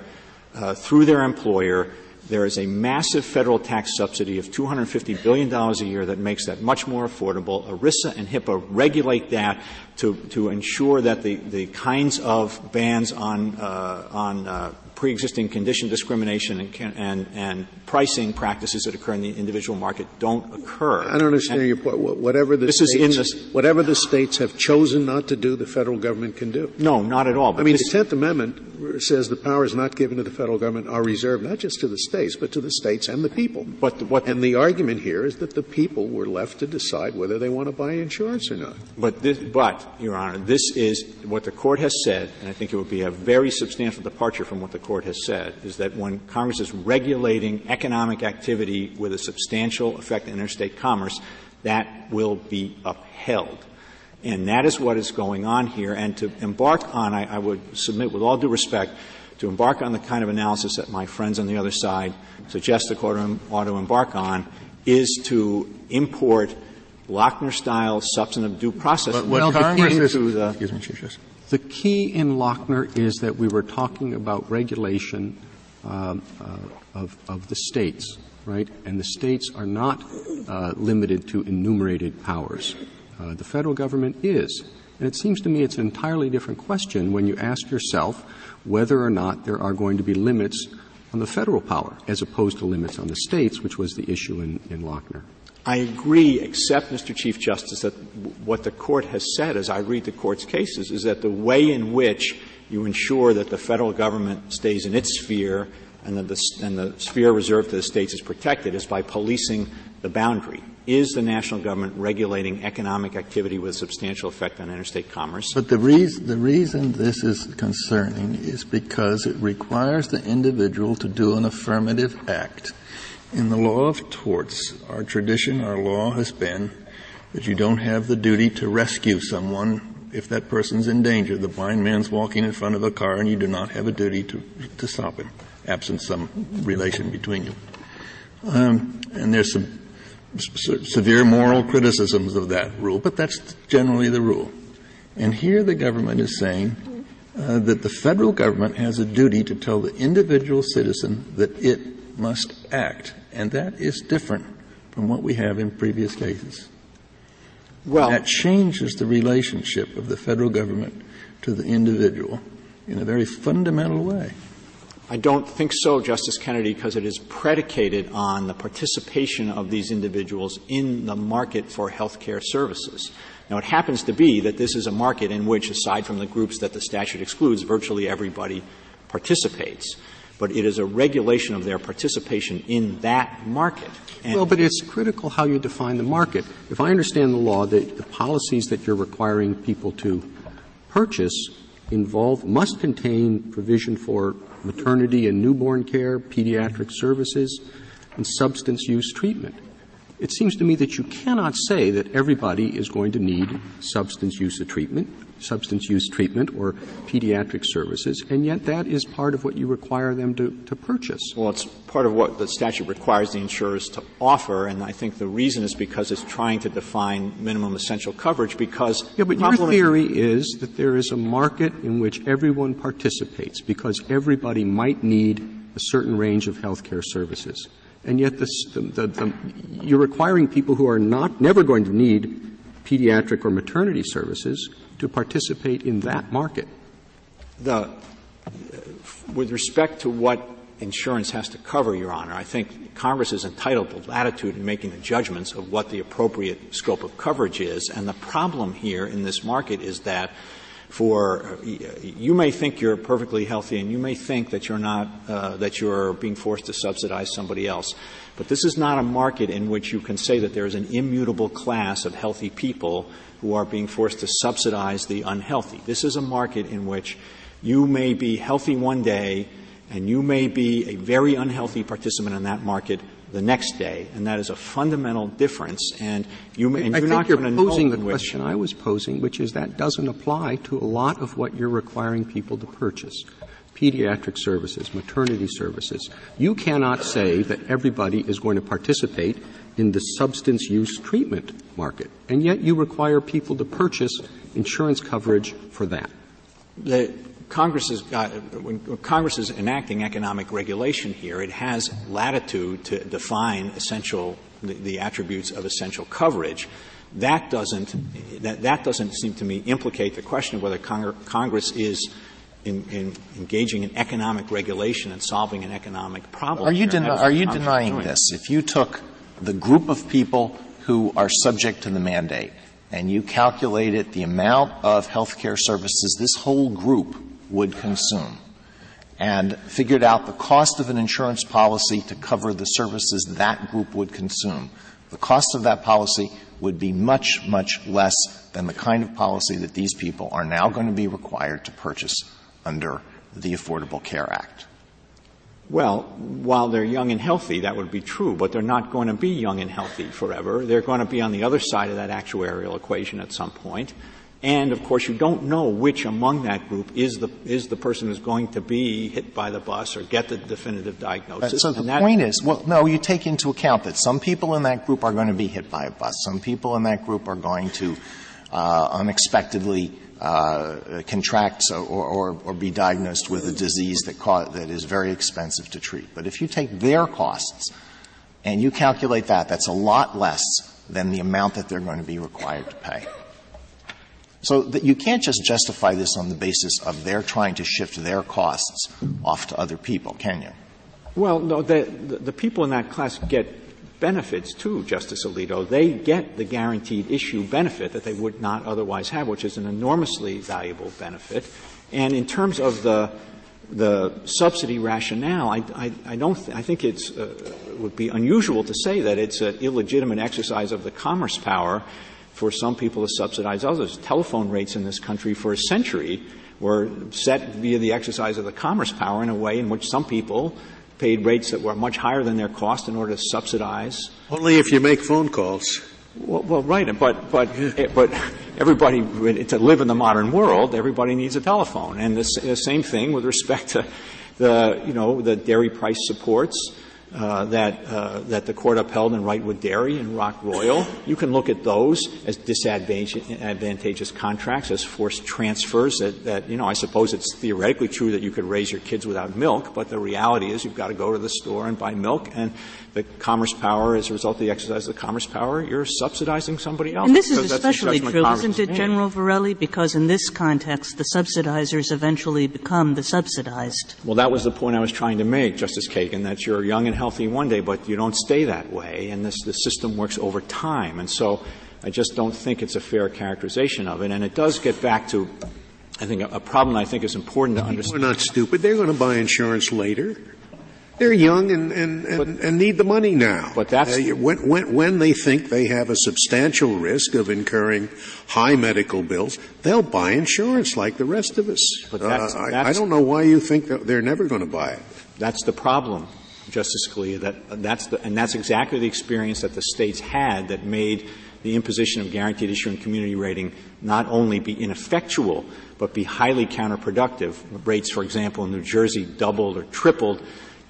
uh, through their employer there is a massive federal tax subsidy of $250 billion a year that makes that much more affordable. ERISA and HIPAA regulate that to, to ensure that the, the kinds of bans on, uh, on uh, pre-existing condition discrimination and, and, and, pricing practices that occur in the individual market don't occur. I don't understand and your point. Whatever the this states, is in whatever the states have chosen not to do, the federal government can do. No, not at all. I mean, the Tenth Amendment says the powers not given to the federal government are reserved not just to the states, but to the states and the people. But what, and the argument here is that the people were left to decide whether they want to buy insurance or not. But, this, but, Your Honor, this is what the court has said, and I think it would be a very substantial departure from what the court has said, is that when Congress is regulating economic activity with a substantial effect on interstate commerce, that will be upheld. And that is what is going on here. And to embark on, I, I would submit with all due respect, to embark on the kind of analysis that my friends on the other side suggest the court ought to embark on is to import Lochner-style substantive due process. But what Congress is, excuse me, Chief Justice. The key in Lochner is that we were talking about regulation um, uh, of, of the states, right? And the states are not uh, limited to enumerated powers. Uh, the federal government is. And it seems to me it's an entirely different question when you ask yourself whether or not there are going to be limits on the federal power as opposed to limits on the states, which was the issue in, in Lochner. I agree, except, Mr. Chief Justice, that what the court has said, as I read the court's cases, is that the way in which you ensure that the federal government stays in its sphere and that the, and the sphere reserved to the states is protected is by policing the boundary. Is the national government regulating economic activity with substantial effect on interstate commerce? But the the reason this is concerning is because it requires the individual to do an affirmative act. In the law of torts, our tradition, our law has been that you don't have the duty to rescue someone if that person's in danger. The blind man's walking in front of a car and you do not have a duty to, to stop him, absent some relation between you. Um, and there's some se- severe moral criticisms of that rule, but that's generally the rule. And here the government is saying uh, that the federal government has a duty to tell the individual citizen that it must act, and that is different from what we have in previous cases. Well, that changes the relationship of the federal government to the individual in a very fundamental way. I don't think so, Justice Kennedy, because it is predicated on the participation of these individuals in the market for health care services. Now, it happens to be that this is a market in which, aside from the groups that the statute excludes, virtually everybody participates. But it is a regulation of their participation in that market. And well, but it's critical how you define the market. If I understand the law, the, the policies that you're requiring people to purchase involve must contain provision for maternity and newborn care, pediatric services, and substance use treatment. It seems to me that you cannot say that everybody is going to need substance use treatment, substance use treatment or pediatric services, and yet that is part of what you require them to, to purchase. Well, it's part of what the statute requires the insurers to offer, and I think the reason is because it's trying to define minimum essential coverage because Yeah, but your theory is that there is a market in which everyone participates because everybody might need a certain range of health care services and yet the, the, the, you're requiring people who are not never going to need pediatric or maternity services to participate in that market. The, with respect to what insurance has to cover, Your Honor, I think Congress is entitled to latitude in making the judgments of what the appropriate scope of coverage is. And the problem here in this market is that for you may think you're perfectly healthy and you may think that you're not uh, that you're being forced to subsidize somebody else but this is not a market in which you can say that there is an immutable class of healthy people who are being forced to subsidize the unhealthy. This is a market in which you may be healthy one day and you may be a very unhealthy participant in that market the next day, and that is a fundamental difference. And you may, and I you're think not you're posing the question I was posing, which is that doesn't apply to a lot of what you're requiring people to purchase. Pediatric services, maternity services. You cannot say that everybody is going to participate in the substance use treatment market, and yet you require people to purchase insurance coverage for that. The, Congress has got, when Congress is enacting economic regulation here, it has latitude to define essential, the, the attributes of essential coverage. That doesn't, that, that doesn't seem to me implicate the question of whether Cong- Congress is in, in, engaging in economic regulation and solving an economic problem. Are you, are you denying this? If you took the group of people who are subject to the mandate and you calculated the amount of health care services this whole group would consume and figured out the cost of an insurance policy to cover the services that group would consume, the cost of that policy would be much, much less than the kind of policy that these people are now going to be required to purchase under the Affordable Care Act. Well, while they're young and healthy, that would be true, but they're not going to be young and healthy forever. They're going to be on the other side of that actuarial equation at some point. And of course, you don't know which among that group is the is the person who's going to be hit by the bus or get the definitive diagnosis. Right, so the point is, well, no, you take into account that some people in that group are going to be hit by a bus. Some people in that group are going to uh, unexpectedly uh, contract or, or, or, be diagnosed with a disease that, ca- that is very expensive to treat. But if you take their costs and you calculate that, that's a lot less than the amount that they're going to be required to pay. So that you can't just justify this on the basis of their trying to shift their costs off to other people, can you? Well, no, the, the, the people in that class get benefits too, Justice Alito. They get the guaranteed issue benefit that they would not otherwise have, which is an enormously valuable benefit. And in terms of the the subsidy rationale, I, I, I don't. Th- I think it uh, would be unusual to say that it's an illegitimate exercise of the commerce power for some people to subsidize others. Telephone rates in this country for a century were set via the exercise of the commerce power in a way in which some people paid rates that were much higher than their cost in order to subsidize. Only if you make phone calls. Well, well right, but but but everybody to live in the modern world, everybody needs a telephone, and the, the same thing with respect to the you know the dairy price supports uh, that uh, that the court upheld in Wrightwood Dairy and Rock Royal. You can look at those as disadvantageous contracts, as forced transfers. That, that you know, I suppose it's theoretically true that you could raise your kids without milk, but the reality is you've got to go to the store and buy milk, and the commerce power, as a result of the exercise of the commerce power, you're subsidizing somebody else. And this is especially true, isn't it, General Verrilli? Because in this context, the subsidizers eventually become the subsidized. Well, that was the point I was trying to make, Justice Kagan, that you're young and healthy one day, but you don't stay that way, and this, the system works over time. And so I just don't think it's a fair characterization of it. And it does get back to I think a, a problem I think is important to understand. They're not stupid. They're going to buy insurance later. They're young and, and, and, but, and, need the money now. But that's uh, when, when, when, they think they have a substantial risk of incurring high medical bills, they'll buy insurance like the rest of us. But that's, uh, that's, I, I, don't know why you think that they're never going to buy it. That's the problem, Justice Scalia. That that's the, and that's exactly the experience that the states had that made the imposition of guaranteed issue and community rating not only be ineffectual but be highly counterproductive. Rates, for example, in New Jersey doubled or tripled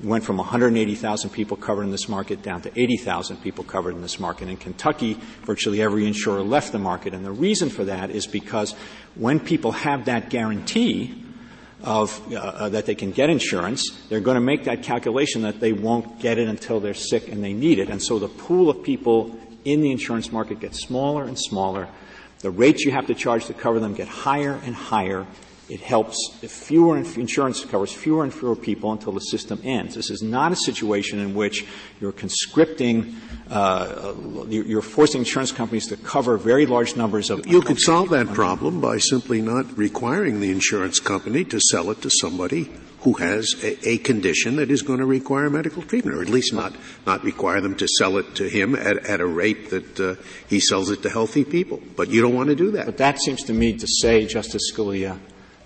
went from 180,000 people covered in this market down to 80,000 people covered in this market. In Kentucky, virtually every insurer left the market. And the reason for that is because when people have that guarantee of uh, uh, that they can get insurance, they're going to make that calculation that they won't get it until they're sick and they need it. And so the pool of people in the insurance market gets smaller and smaller. The rates you have to charge to cover them get higher and higher It helps if fewer insurance covers fewer and fewer people until the system ends. This is not a situation in which you're conscripting, uh, you're forcing insurance companies to cover very large numbers of. You could solve that problem by simply not requiring the insurance company to sell it to somebody who has a, a, condition that is going to require medical treatment, or at least not not require them to sell it to him at, at a rate that uh, he sells it to healthy people. But you don't want to do that. But that seems to me to say, Justice Scalia,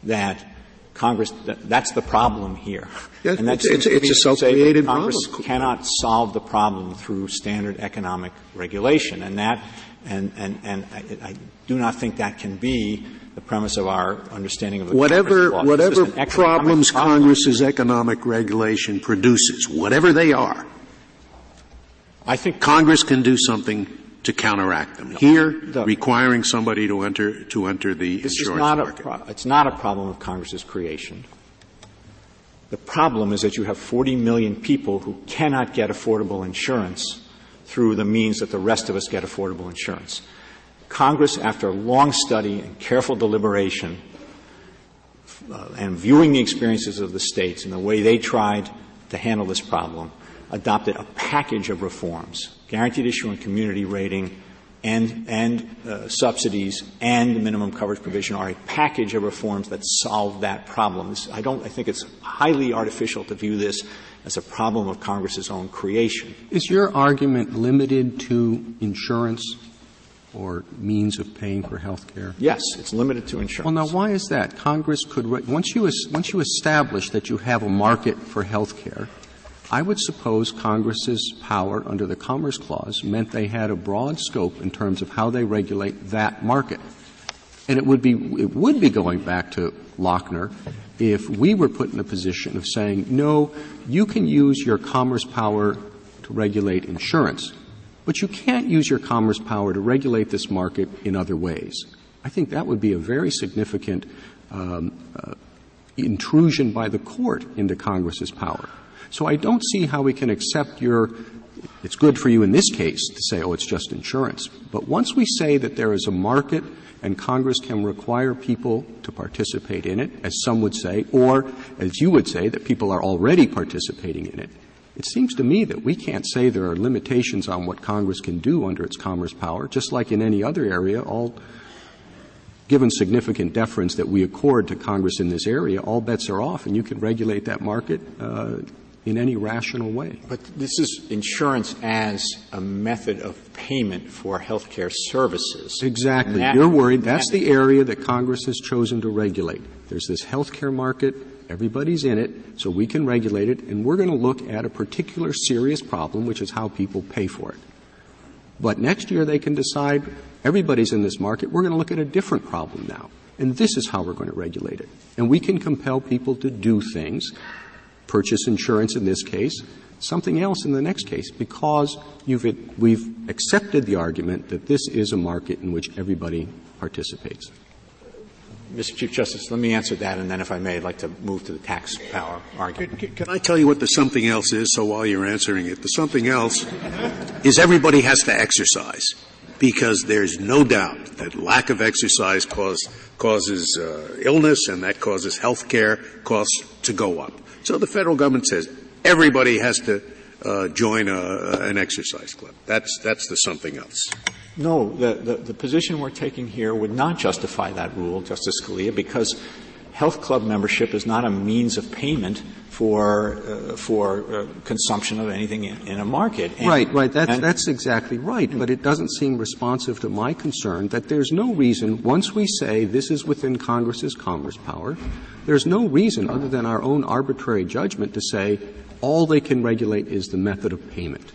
that Congress that, that's the problem here. Yeah, and that's it's, it's a self-created Congress problem. cannot solve the problem through standard economic regulation, and that and and and I, I do not think that can be the premise of our understanding of the whatever whatever problems problem. Congress's economic regulation produces, whatever they are. I think Congress can do something to counteract them. Here, the, requiring somebody to enter to enter the this insurance is not market. A pro- it's not a problem of Congress's creation. The problem is that you have 40 million people who cannot get affordable insurance through the means that the rest of us get affordable insurance. Congress, after long study and careful deliberation, uh, and viewing the experiences of the states and the way they tried to handle this problem, adopted a package of reforms, guaranteed issue and community rating, and, and uh, subsidies and the minimum coverage provision are a package of reforms that solve that problem. This, I don't. I think it's highly artificial to view this as a problem of Congress's own creation. Is your argument limited to insurance? or means of paying for health care? Yes, it's limited to insurance. Well, now why is that? Congress could, once you, once you establish that you have a market for health care, I would suppose Congress's power under the Commerce Clause meant they had a broad scope in terms of how they regulate that market. And it would be, it would be going back to Lochner if we were put in a position of saying, no, you can use your commerce power to regulate insurance but you can't use your commerce power to regulate this market in other ways. I think that would be a very significant um, uh, intrusion by the court into Congress's power. So I don't see how we can accept your it's good for you in this case to say, oh, it's just insurance. But once we say that there is a market and Congress can require people to participate in it, as some would say, or as you would say, that people are already participating in it, it seems to me that we can't say there are limitations on what Congress can do under its commerce power, just like in any other area, all given significant deference that we accord to Congress in this area, all bets are off, and you can regulate that market uh, in any rational way. But this is insurance as a method of payment for health care services. Exactly. That, You're worried. That's that, the area that Congress has chosen to regulate. There's this health care market Everybody's in it, so we can regulate it, and we're going to look at a particular serious problem, which is how people pay for it. But next year they can decide everybody's in this market, we're going to look at a different problem now. And this is how we're going to regulate it. And we can compel people to do things, purchase insurance in this case, something else in the next case, because we've accepted the argument that this is a market in which everybody participates. Mr. Chief Justice, let me answer that, and then, if I may, I'd like to move to the tax power argument. Can, can I tell you what the something else is? So while you're answering it, the something else is everybody has to exercise because there's no doubt that lack of exercise cause, causes uh, illness, and that causes health care costs to go up. So the federal government says everybody has to uh, join a, an exercise club. That's that's the something else. No, the, the, the, position we're taking here would not justify that rule, Justice Scalia, because health club membership is not a means of payment for uh, for uh, consumption of anything in, in a market. And, right, right. That's that's exactly right. But it doesn't seem responsive to my concern that there's no reason once we say this is within Congress's commerce power, there's no reason other than our own arbitrary judgment to say all they can regulate is the method of payment.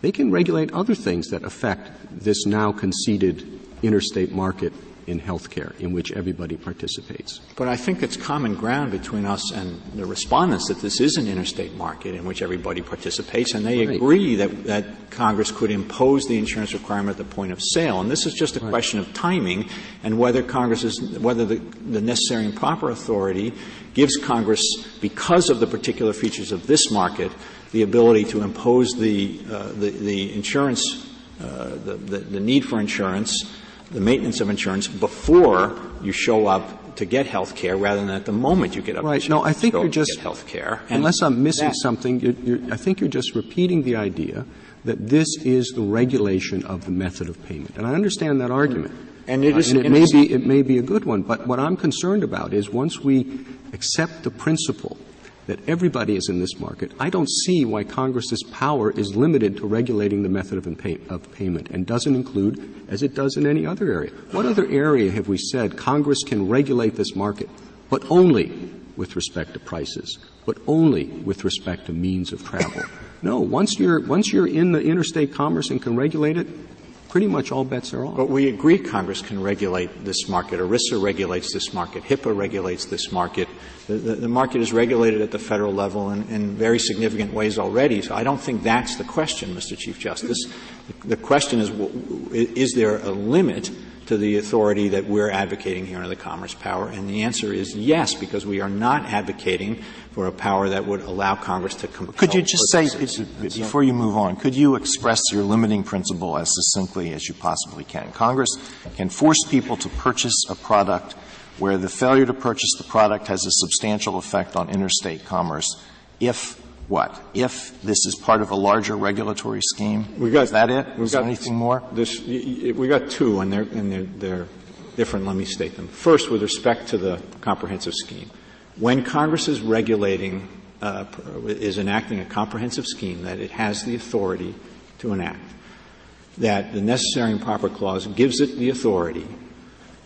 They can regulate other things that affect this now conceded interstate market in healthcare in which everybody participates. But I think it's common ground between us and the respondents that this is an interstate market in which everybody participates, and they right. agree that, that Congress could impose the insurance requirement at the point of sale. And this is just a right. question of timing and whether Congress is, whether the, the necessary and proper authority gives Congress, because of the particular features of this market, the ability to impose the, uh, the, the, insurance, uh, the, the, the, need for insurance, the maintenance of insurance before you show up to get health care rather than at the moment you get up right. No, I think you're just health care. Unless I'm missing that, something, you're, you're, I think you're just repeating the idea that this is the regulation of the method of payment, and I understand that argument. And it, is, uh, and it may be it may be a good one, but what I'm concerned about is once we accept the principle that everybody is in this market, I don't see why Congress's power is limited to regulating the method of, of, payment and doesn't include, as it does in any other area. What other area have we said Congress can regulate this market, but only with respect to prices, but only with respect to means of travel? No, once you're, once you're in the interstate commerce and can regulate it, pretty much all bets are off. But we agree Congress can regulate this market. ERISA regulates this market. HIPAA regulates this market. The, the, the market is regulated at the federal level in, in, very significant ways already. So I don't think that's the question, Mr. Chief Justice. The, the question is, is there a limit to the authority that we're advocating here under the Commerce Power? And the answer is yes, because we are not advocating for a power that would allow Congress to compel. Could you just say, before you move on, could you express your limiting principle as succinctly as you possibly can? Congress can force people to purchase a product where the failure to purchase the product has a substantial effect on interstate commerce if what? If this is part of a larger regulatory scheme? We got, is that it? Is there anything more? This, we got two, and they're, and they're, they're different. Let me state them. First, with respect to the comprehensive scheme. When Congress is regulating, uh, is enacting a comprehensive scheme that it has the authority to enact, that the necessary and proper clause gives it the authority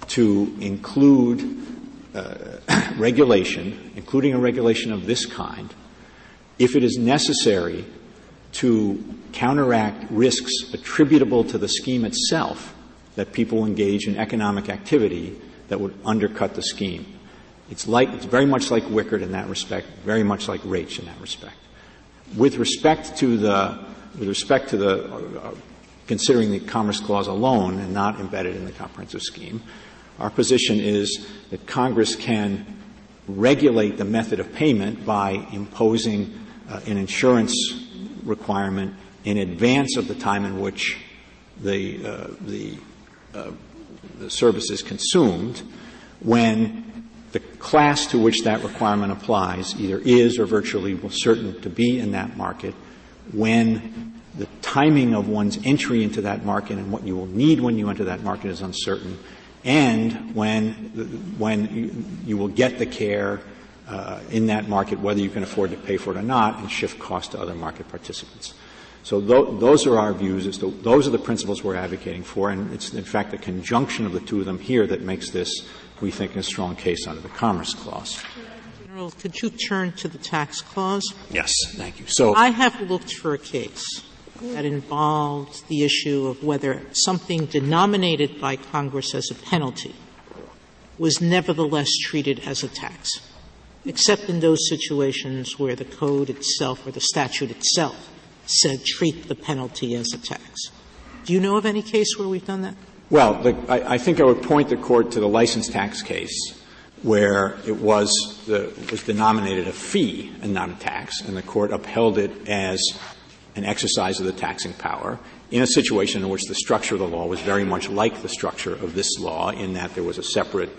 to include uh, regulation, including a regulation of this kind, if it is necessary to counteract risks attributable to the scheme itself that people engage in economic activity that would undercut the scheme. It's like, it's very much like Wickard in that respect, very much like Raich in that respect. With respect to the, with respect to the, uh, considering the Commerce Clause alone and not embedded in the comprehensive scheme, our position is that Congress can regulate the method of payment by imposing uh, an insurance requirement in advance of the time in which the, uh, the, uh, the service is consumed when the class to which that requirement applies either is or virtually will certain to be in that market when the timing of one's entry into that market and what you will need when you enter that market is uncertain and when, when you, you will get the care uh, in that market, whether you can afford to pay for it or not, and shift costs to other market participants. So th- those are our views. As to, those are the principles we're advocating for, and it's in fact the conjunction of the two of them here that makes this, we think, a strong case under the Commerce Clause. General, could you turn to the tax clause? Yes, thank you. So I have looked for a case that involved the issue of whether something denominated by Congress as a penalty was nevertheless treated as a tax except in those situations where the code itself or the statute itself said treat the penalty as a tax. Do you know of any case where we've done that? Well, the, I, I, think I would point the court to the license tax case where it was the, was denominated a fee and not a tax, and the court upheld it as an exercise of the taxing power in a situation in which the structure of the law was very much like the structure of this law in that there was a separate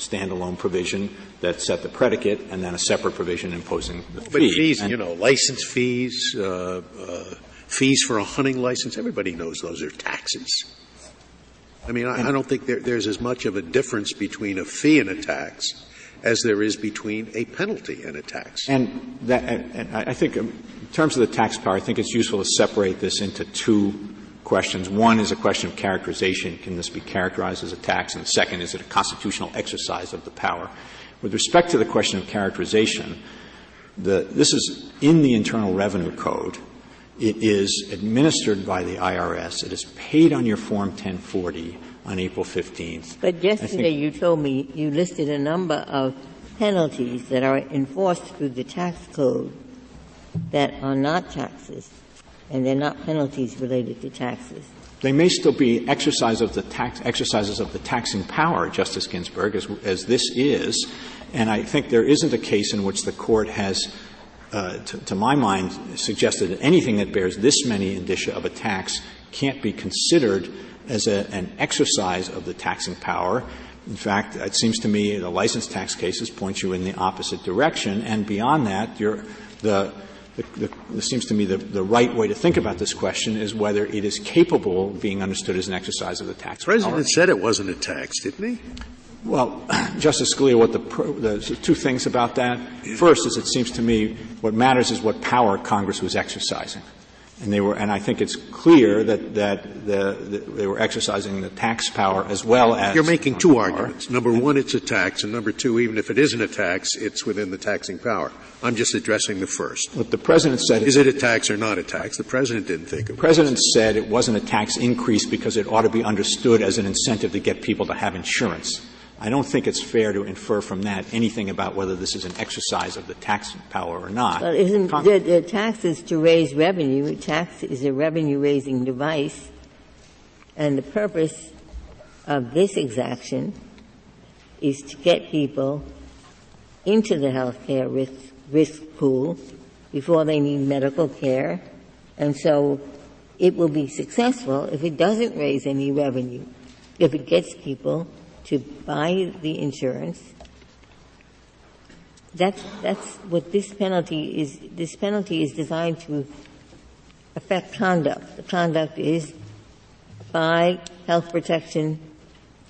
standalone provision that set the predicate and then a separate provision imposing the fee. But fees, and you know, license fees, uh, uh, fees for a hunting license, everybody knows those are taxes. I mean, I, I don't think there, there's as much of a difference between a fee and a tax as there is between a penalty and a tax. And, that, and I think in terms of the tax power, I think it's useful to separate this into two questions. One is a question of characterization. Can this be characterized as a tax? And the second, is it a constitutional exercise of the power? With respect to the question of characterization, the, this is in the Internal Revenue Code. It is administered by the IRS. It is paid on your Form 1040 on April 15th. But yesterday you told me you listed a number of penalties that are enforced through the tax code that are not taxes and they're not penalties related to taxes. They may still be exercise of the tax, exercises of the taxing power, Justice Ginsburg, as, as this is. And I think there isn't a case in which the court has, uh, to, to, my mind, suggested that anything that bears this many indicia of a tax can't be considered as a, an exercise of the taxing power In fact, it seems to me the license tax cases point you in the opposite direction, and beyond that, the, it seems to me the, the right way to think about this question is whether it is capable of being understood as an exercise of the tax. The president said it wasn't a tax, didn't he? Well, Justice Scalia, what the, the two things about that. First is it seems to me what matters is what power Congress was exercising. And they were, and I think it's clear that, that the, the, they were exercising the tax power as well as. You're making two power. arguments. Number one, it's a tax, and number two, even if it isn't a tax, it's within the taxing power. I'm just addressing the first. What the president said is it a tax or not a tax? The president didn't think of it. The president said it wasn't a tax increase because it ought to be understood as an incentive to get people to have insurance. I don't think it's fair to infer from that anything about whether this is an exercise of the tax power or not. Well, the, the tax is to raise revenue? Tax is a revenue-raising device, and the purpose of this exaction is to get people into the health care risk, risk pool before they need medical care, and so it will be successful if it doesn't raise any revenue, if it gets people to buy the insurance. That's, that's what this penalty is. This penalty is designed to affect conduct. The conduct is buy health protection,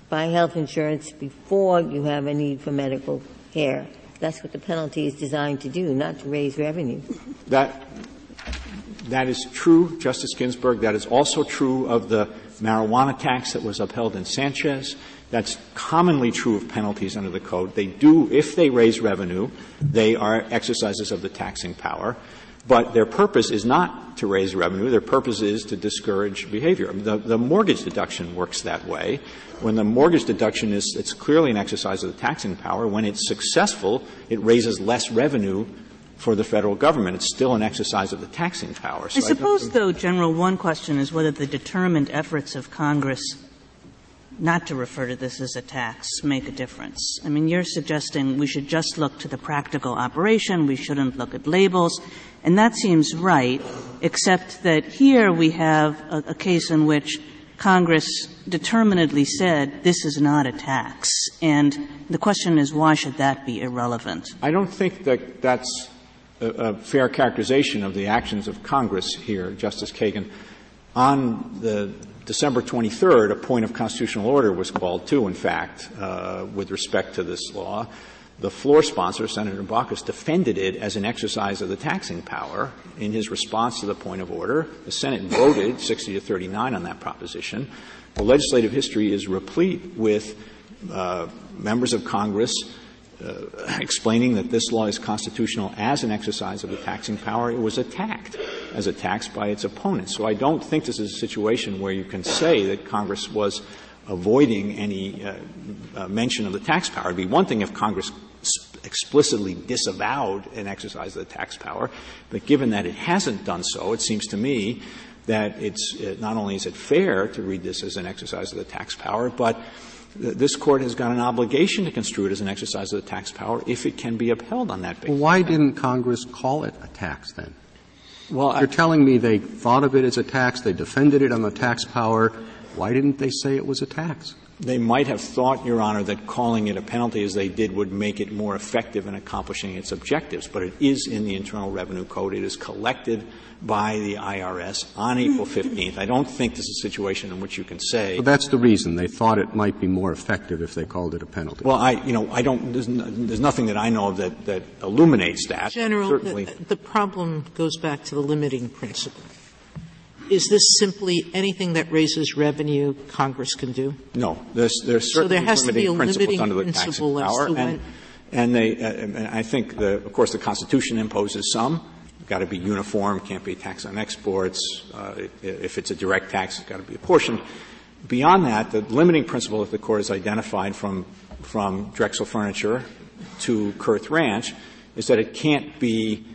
buy health insurance before you have a need for medical care. That's what the penalty is designed to do, not to raise revenue. That, that is true, Justice Ginsburg. That is also true of the marijuana tax that was upheld in Sanchez. That's commonly true of penalties under the code. They do, if they raise revenue, they are exercises of the taxing power. But their purpose is not to raise revenue. Their purpose is to discourage behavior. The, the mortgage deduction works that way. When the mortgage deduction is, it's clearly an exercise of the taxing power. When it's successful, it raises less revenue for the federal government. It's still an exercise of the taxing power. So I suppose, I though, General, one question is whether the determined efforts of Congress not to refer to this as a tax make a difference? I mean, you're suggesting we should just look to the practical operation, we shouldn't look at labels, and that seems right, except that here we have a, a case in which Congress determinedly said this is not a tax. And the question is why should that be irrelevant? I don't think that that's a, a fair characterization of the actions of Congress here, Justice Kagan. On the December 23rd, a point of constitutional order was called too, in fact, uh, with respect to this law. The floor sponsor, Senator Baucus, defended it as an exercise of the taxing power in his response to the point of order. The Senate voted 60 to 39 on that proposition. The legislative history is replete with uh, members of Congress explaining that this law is constitutional as an exercise of the taxing power, it was attacked as a tax by its opponents. So I don't think this is a situation where you can say that Congress was avoiding any uh, uh, mention of the tax power. It'd be one thing if Congress explicitly disavowed an exercise of the tax power, but given that it hasn't done so, it seems to me that it's uh, not only is it fair to read this as an exercise of the tax power, but this court has got an obligation to construe it as an exercise of the tax power if it can be upheld on that basis. Well, why didn't Congress call it a tax then? Well, you're I, telling me they thought of it as a tax, they defended it on the tax power. Why didn't they say it was a tax? They might have thought, Your Honor, that calling it a penalty as they did would make it more effective in accomplishing its objectives. But it is in the Internal Revenue Code. It is collected by the IRS on April 15th. I don't think this is a situation in which you can say. Well, that's the reason they thought it might be more effective if they called it a penalty. Well, I, you know, I don't. There's, there's nothing that I know of that that illuminates that. General, Certainly. The, the problem goes back to the limiting principle. Is this simply anything that raises revenue Congress can do? No, there's there's so there has to be a limiting under the principle power, as to and, and they, uh, and I think the, of course the Constitution imposes some got to be uniform, can't be a tax on exports. Uh, if it's a direct tax, it's got to be apportioned. Beyond that, the limiting principle that the court has identified from, from Drexel Furniture to Kurth Ranch is that it can't be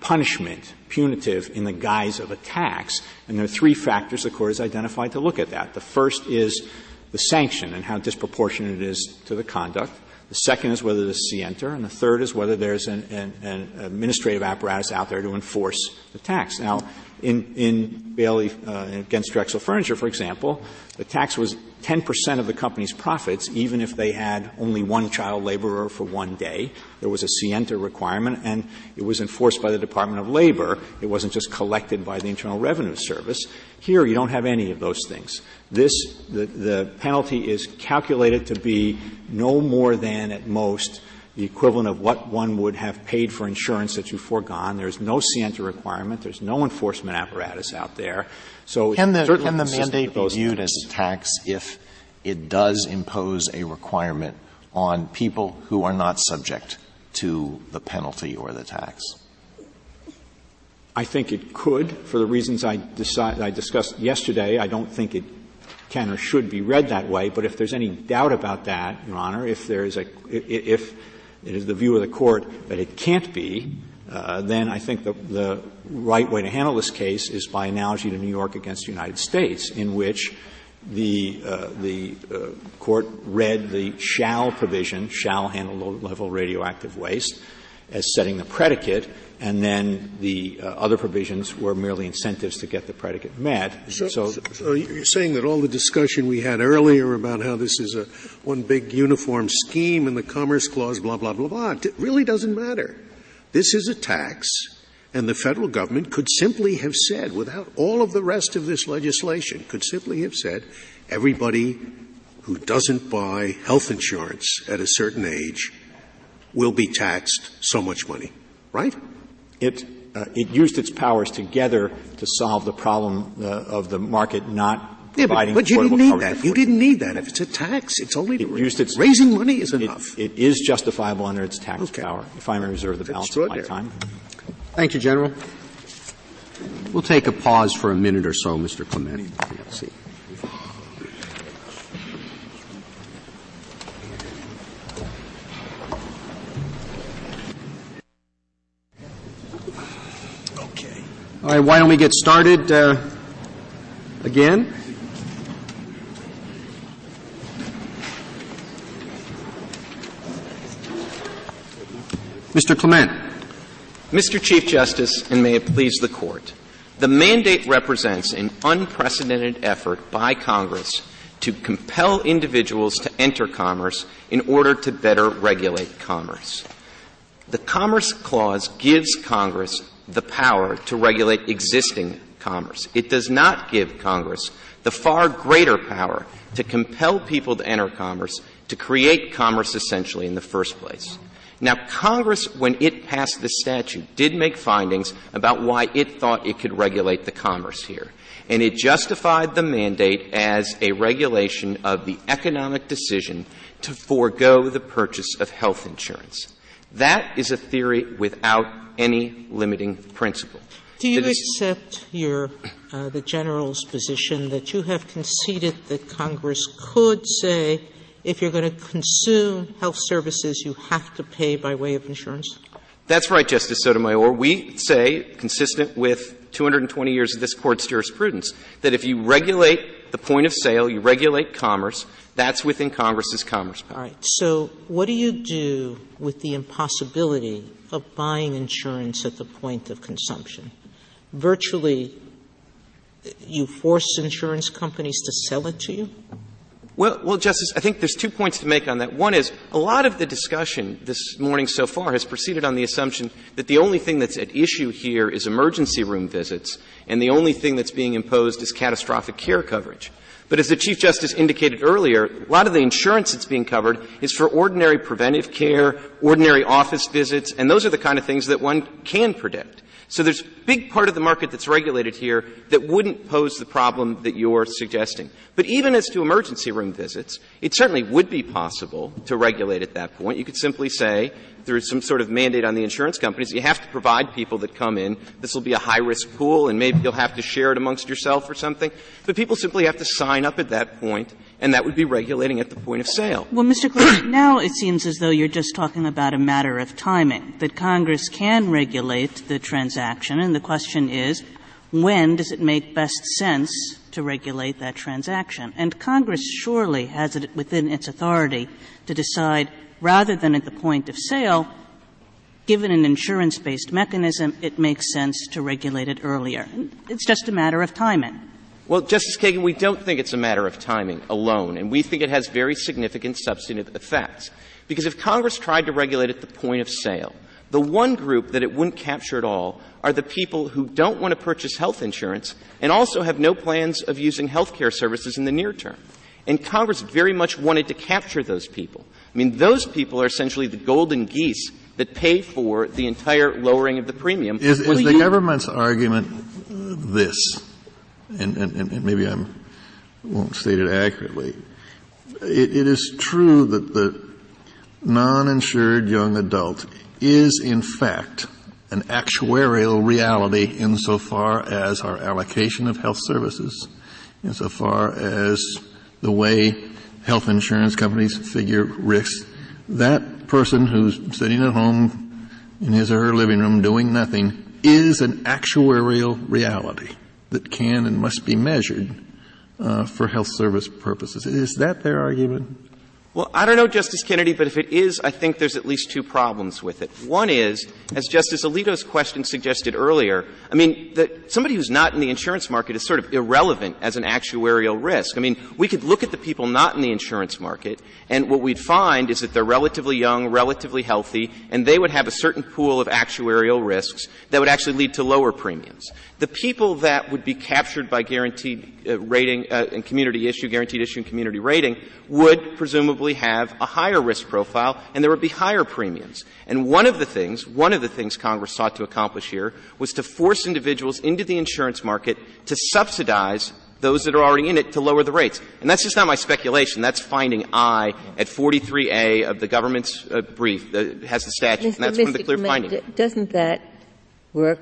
punishment, punitive, in the guise of a tax. And there are three factors the court has identified to look at that. The first is the sanction and how disproportionate it is to the conduct. The second is whether there's scienter, and the third is whether there's an, an, an, administrative apparatus out there to enforce the tax. Now, In, in Bailey uh, against Drexel Furniture, for example, the tax was 10% of the company's profits, even if they had only one child laborer for one day. There was a Scienter requirement, and it was enforced by the Department of Labor. It wasn't just collected by the Internal Revenue Service. Here, you don't have any of those things. This, the, the penalty is calculated to be no more than, at most, the equivalent of what one would have paid for insurance that you've foregone. There's no Scienter requirement. There's no enforcement apparatus out there. So can the, can the mandate be viewed as a tax if it does impose a requirement on people who are not subject to the penalty or the tax? I think it could, for the reasons I, decide, I discussed yesterday. I don't think it can or should be read that way. But if there's any doubt about that, Your Honor, if there is a, if it is the view of the court that it can't be, uh, then I think the, the right way to handle this case is by analogy to New York against the United States, in which the, uh, the uh, court read the shall provision, shall handle low-level radioactive waste, as setting the predicate, and then the uh, other provisions were merely incentives to get the predicate met. So, so, so, you're saying that all the discussion we had earlier about how this is a one big uniform scheme in the Commerce Clause, blah blah blah blah, it really doesn't matter. This is a tax, and the federal government could simply have said, without all of the rest of this legislation, could simply have said, everybody who doesn't buy health insurance at a certain age will be taxed so much money, right? it, uh, it used its powers together to solve the problem uh, of the market not yeah, but, but you didn't need that. You didn't need that. If it's a tax, it's only it used its, raising money is enough. It, it is justifiable under its tax okay. power. If I may reserve the balance of my time. Thank you, General. We'll take a pause for a minute or so, Mr. Clement. All right, why don't we get started uh, again? Mr. Clement. Mr. Chief Justice, and may it please the Court, the mandate represents an unprecedented effort by Congress to compel individuals to enter commerce in order to better regulate commerce. The Commerce Clause gives Congress the power to regulate existing commerce. It does not give Congress the far greater power to compel people to enter commerce, to create commerce essentially in the first place. Now, Congress, when it passed this statute, did make findings about why it thought it could regulate the commerce here. And it justified the mandate as a regulation of the economic decision to forego the purchase of health insurance. That is a theory without any limiting principle. Do you accept your, uh, the general's position that you have conceded that Congress could say if you're going to consume health services, you have to pay by way of insurance? That's right, Justice Sotomayor. We say, consistent with 220 years of this court's jurisprudence, that if you regulate the point of sale, you regulate commerce, that's within Congress's commerce power. All right. So, what do you do with the impossibility of buying insurance at the point of consumption? Virtually, you force insurance companies to sell it to you? Well, well, Justice, I think there's two points to make on that. One is a lot of the discussion this morning so far has proceeded on the assumption that the only thing that's at issue here is emergency room visits, and the only thing that's being imposed is catastrophic care coverage. But as the Chief Justice indicated earlier, a lot of the insurance that's being covered is for ordinary preventive care, ordinary office visits, and those are the kind of things that one can predict. So there's a big part of the market that's regulated here that wouldn't pose the problem that you're suggesting. But even as to emergency room visits, it certainly would be possible to regulate at that point. You could simply say, through some sort of mandate on the insurance companies, you have to provide people that come in. This will be a high risk pool and maybe you'll have to share it amongst yourself or something. But people simply have to sign up at that point and that would be regulating at the point of sale. Well, Mr. Clement, now it seems as though you're just talking about a matter of timing, that Congress can regulate the transaction, and the question is, when does it make best sense to regulate that transaction? And Congress surely has it within its authority to decide, rather than at the point of sale, given an insurance based mechanism, it makes sense to regulate it earlier. It's just a matter of timing. Well, Justice Kagan, we don't think it's a matter of timing alone, and we think it has very significant substantive effects. Because if Congress tried to regulate at the point of sale, the one group that it wouldn't capture at all are the people who don't want to purchase health insurance and also have no plans of using health care services in the near term. And Congress very much wanted to capture those people. I mean, those people are essentially the golden geese that pay for the entire lowering of the premium. Is, is the government's argument this, and, and, and maybe I won't state it accurately, it, it is true that the non-insured young adult is in fact an actuarial reality insofar as our allocation of health services, insofar as the way health insurance companies figure risks. That person who's sitting at home in his or her living room doing nothing is an actuarial reality that can and must be measured uh, for health service purposes. Is that their argument? Well, I don't know, Justice Kennedy, but if it is, I think there's at least two problems with it. One is, as Justice Alito's question suggested earlier, I mean, that somebody who's not in the insurance market is sort of irrelevant as an actuarial risk. I mean, we could look at the people not in the insurance market, and what we'd find is that they're relatively young, relatively healthy, and they would have a certain pool of actuarial risks that would actually lead to lower premiums. The people that would be captured by guaranteed rating uh, and community issue, guaranteed issue and community rating would presumably have a higher risk profile and there would be higher premiums. And one of the things, one of the things Congress sought to accomplish here was to force individuals into the insurance market to subsidize those that are already in it to lower the rates. And that's just not my speculation. That's finding I at 43A of the government's uh, brief that has the statute. Mr. And that's Mr. one of the clear findings. Doesn't that work?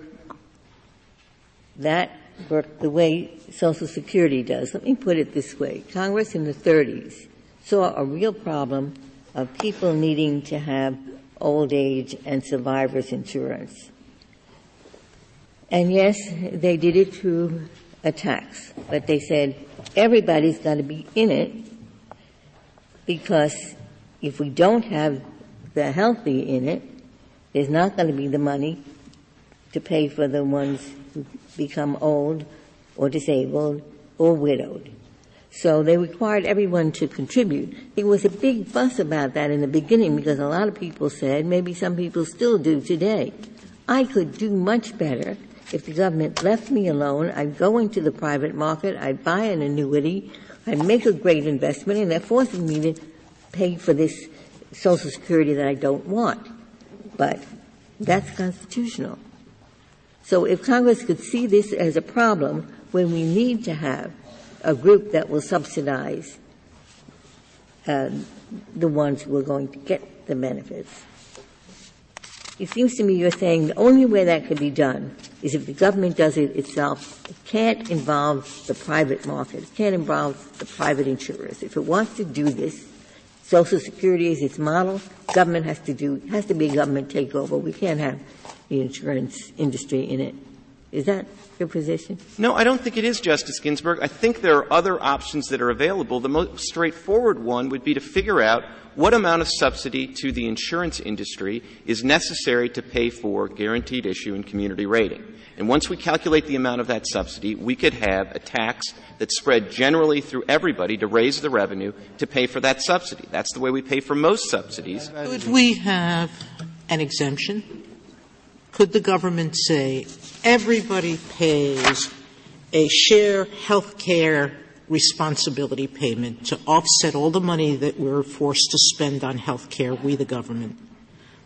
That work the way Social Security does. Let me put it this way. Congress in the 30s saw a real problem of people needing to have old age and survivors insurance. And yes, they did it through a tax, but they said everybody's got to be in it because if we don't have the healthy in it, there's not going to be the money to pay for the ones become old or disabled or widowed. So they required everyone to contribute. It was a big fuss about that in the beginning because a lot of people said, maybe some people still do today, I could do much better if the government left me alone. I'd go into the private market, I'd buy an annuity, I'd make a great investment, and they're forcing me to pay for this Social Security that I don't want. But that's constitutional. So if Congress could see this as a problem when we need to have a group that will subsidize uh, the ones who are going to get the benefits. It seems to me you're saying the only way that could be done is if the government does it itself. It can't involve the private market. It can't involve the private insurers. If it wants to do this, Social Security is its model. Government has to do has to be a government takeover. We can't have the insurance industry in it. Is that your position? No, I don't think it is, Justice Ginsburg. I think there are other options that are available. The most straightforward one would be to figure out what amount of subsidy to the insurance industry is necessary to pay for guaranteed issue and community rating. And once we calculate the amount of that subsidy, we could have a tax that's spread generally through everybody to raise the revenue to pay for that subsidy. That's the way we pay for most subsidies. Could we have an exemption could the government say everybody pays a share health care responsibility payment to offset all the money that we're forced to spend on health care, we the government.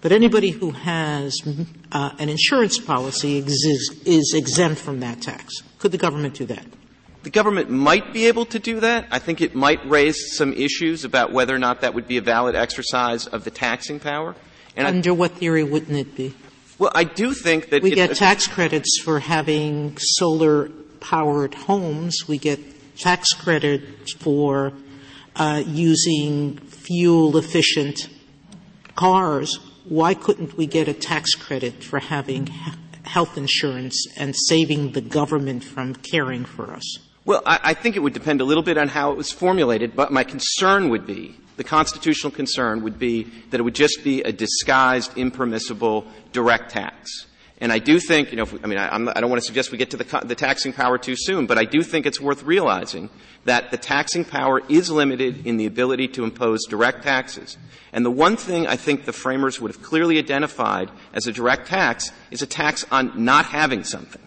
But anybody who has uh, an insurance policy is, is exempt from that tax. Could the government do that? The government might be able to do that. I think it might raise some issues about whether or not that would be a valid exercise of the taxing power. And Under I, what theory wouldn't it be? Well, I do think that we get tax credits for having solar powered homes. We get tax credits for uh, using fuel efficient cars. Why couldn't we get a tax credit for having health insurance and saving the government from caring for us? Well, I, I think it would depend a little bit on how it was formulated, but my concern would be the constitutional concern would be that it would just be a disguised, impermissible direct tax. And I do think, you know, I mean, I, I, don't want to suggest we get to the, the, taxing power too soon, but I do think it's worth realizing that the taxing power is limited in the ability to impose direct taxes. And the one thing I think the framers would have clearly identified as a direct tax is a tax on not having something.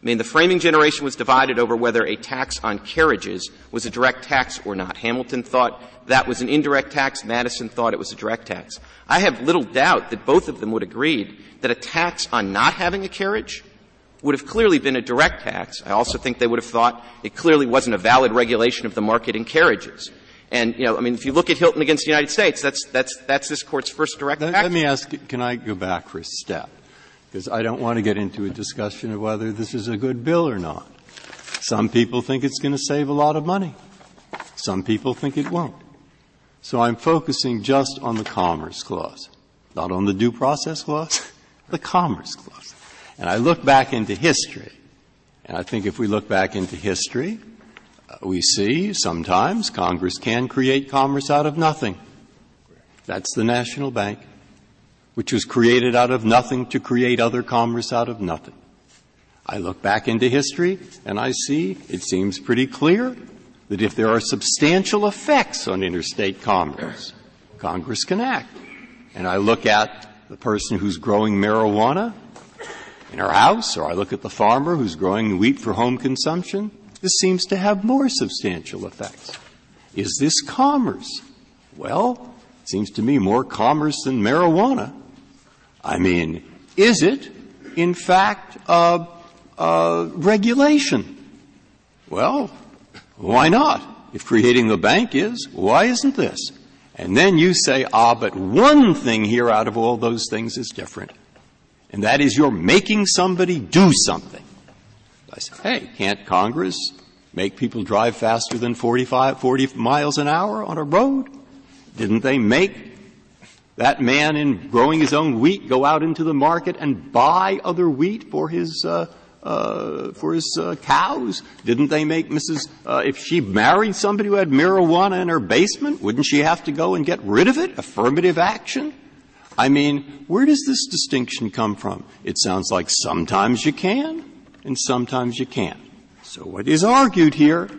I mean, the framing generation was divided over whether a tax on carriages was a direct tax or not. Hamilton thought that was an indirect tax. Madison thought it was a direct tax. I have little doubt that both of them would agree that a tax on not having a carriage would have clearly been a direct tax. I also think they would have thought it clearly wasn't a valid regulation of the market in carriages. And, you know, I mean, if you look at Hylton against the United States, that's, that's, that's this court's first direct let, tax. Let me ask, can I go back for a step? Because I don't want to get into a discussion of whether this is a good bill or not. Some people think it's going to save a lot of money. Some people think it won't. So I'm focusing just on the Commerce Clause, not on the Due Process Clause, the Commerce Clause. And I look back into history, and I think if we look back into history, uh, we see sometimes Congress can create commerce out of nothing. That's the National Bank, which was created out of nothing to create other commerce out of nothing. I look back into history and I see it seems pretty clear that if there are substantial effects on interstate commerce, Congress can act. And I look at the person who's growing marijuana in her house, or I look at the farmer who's growing wheat for home consumption, this seems to have more substantial effects. Is this commerce? Well, it seems to me more commerce than marijuana. I mean, is it, in fact, uh, regulation? Well, why not? If creating the bank is, why isn't this? And then you say, ah, but one thing here out of all those things is different. And that is you're making somebody do something. I say, hey, can't Congress make people drive faster than 45, 40 miles an hour on a road? Didn't they make that man in growing his own wheat go out into the market and buy other wheat for his uh, uh, for his uh, cows? Didn't they make Mrs. Uh, if she married somebody who had marijuana in her basement, wouldn't she have to go and get rid of it? Affirmative action. I mean, where does this distinction come from? It sounds like sometimes you can and sometimes you can't. So what is argued here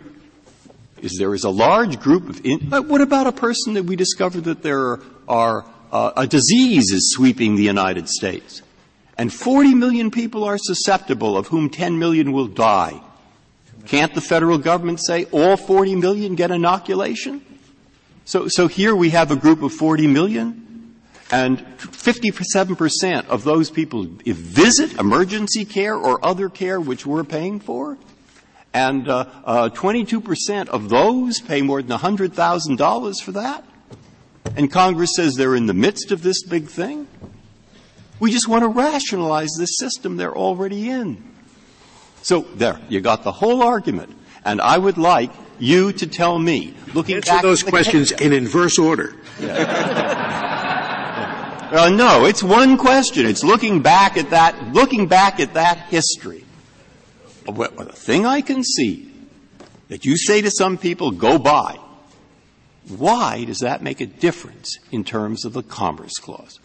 is there is a large group of. In, what about a person that we discover that there are a disease is sweeping the United States? and 40 million people are susceptible, of whom 10 million will die. Can't the federal government say all 40 million get inoculation? So, here we have a group of 40 million, and 57% of those people visit emergency care or other care which we're paying for, and uh, uh, 22% of those pay more than $100,000 for that. And Congress says they're in the midst of this big thing. We just want to rationalize this system they're already in. So there, you got the whole argument. And I would like you to tell me, looking Answer back those questions in inverse order. uh, no, it's one question. It's looking back at that, looking back at that history. Well, the thing I can see that you say to some people, go buy. Why does that make a difference in terms of the Commerce Clause?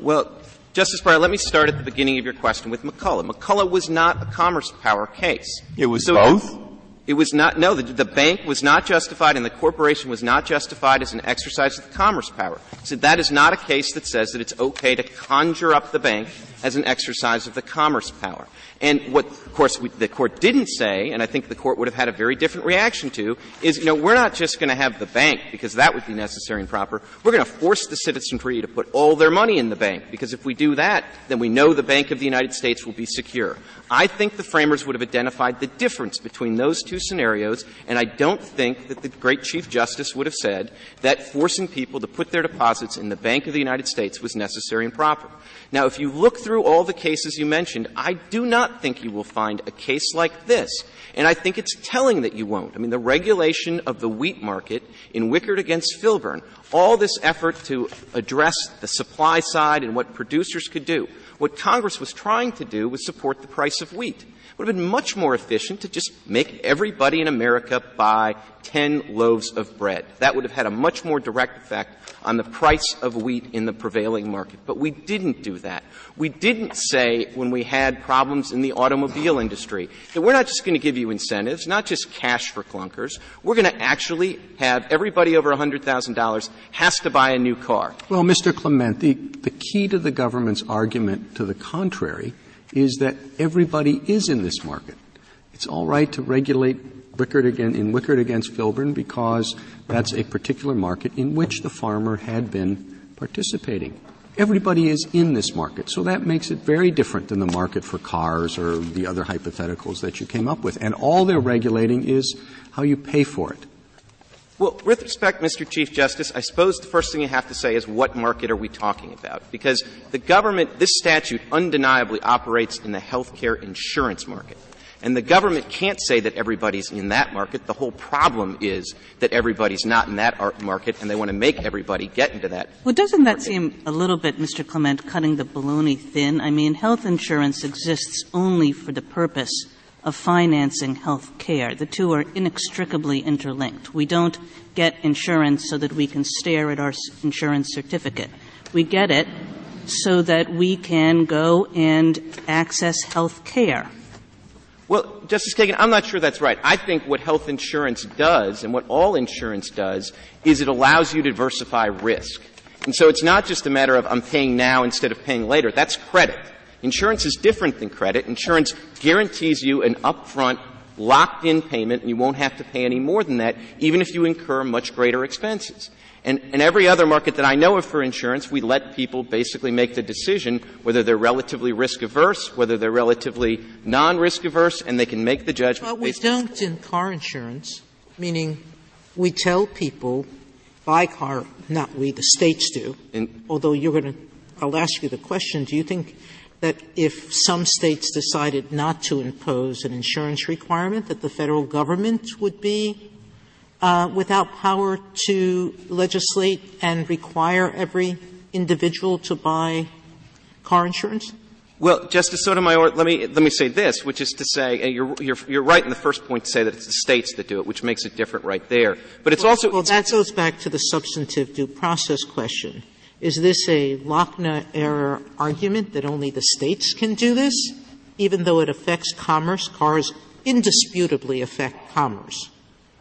Well, Justice Breyer, let me start at the beginning of your question with McCulloch. McCulloch was not a commerce power case. It was both? It was not, no, the, the, bank was not justified and the corporation was not justified as an exercise of the commerce power. So that is not a case that says that it's okay to conjure up the bank as an exercise of the commerce power. And what, of course, we, the court didn't say, and I think the court would have had a very different reaction to, is, you know, we're not just going to have the bank because that would be necessary and proper. We're going to force the citizenry to put all their money in the bank because if we do that, then we know the Bank of the United States will be secure. I think the framers would have identified the difference between those two scenarios, and I don't think that the great Chief Justice would have said that forcing people to put their deposits in the Bank of the United States was necessary and proper. Now, if you look through all the cases you mentioned, I do not think you will find a case like this. And I think it's telling that you won't. I mean, the regulation of the wheat market in Wickard against Filburn, all this effort to address the supply side and what producers could do, what Congress was trying to do was support the price of wheat. Would have been much more efficient to just make everybody in America buy 10 loaves of bread. That would have had a much more direct effect on the price of wheat in the prevailing market. But we didn't do that. We didn't say when we had problems in the automobile industry that we're not just going to give you incentives, not just cash for clunkers. We're going to actually have everybody over $100,000 has to buy a new car. Well, Mr. Clement, the, the key to the government's argument to the contrary is that everybody is in this market. It's all right to regulate Wickard again, in Wickard against Filburn because that's a particular market in which the farmer had been participating. Everybody is in this market, so that makes it very different than the market for cars or the other hypotheticals that you came up with. And all they're regulating is how you pay for it. Well, with respect, Mr. Chief Justice, I suppose the first thing you have to say is what market are we talking about? Because the government, this statute undeniably operates in the healthcare insurance market. And the government can't say that everybody's in that market. The whole problem is that everybody's not in that market and they want to make everybody get into that. Well, doesn't that seem a little bit, Mr. Clement, cutting the baloney thin? I mean, health insurance exists only for the purpose of financing health care. The two are inextricably interlinked. We don't get insurance so that we can stare at our insurance certificate. We get it so that we can go and access health care. Well, Justice Kagan, I'm not sure that's right. I think what health insurance does and what all insurance does is it allows you to diversify risk. And so it's not just a matter of I'm paying now instead of paying later. That's credit. Insurance is different than credit. Insurance guarantees you an upfront locked in payment and you won't have to pay any more than that even if you incur much greater expenses. And in every other market that I know of for insurance, we let people basically make the decision whether they're relatively risk averse, whether they're relatively non risk averse, and they can make the judgment. But we don't in car insurance, meaning we tell people buy car, not we, the states do. And, although you're going to, I'll ask you the question, do you think that if some states decided not to impose an insurance requirement, that the federal government would be uh, without power to legislate and require every individual to buy car insurance? Well, Justice Sotomayor, let me let me say this, which is to say, you're, you're, you're right in the first point to say that it's the states that do it, which makes it different right there. But it's also well, that goes back to the substantive due process question. Is this a Lochner error argument that only the states can do this, even though it affects commerce? Cars indisputably affect commerce.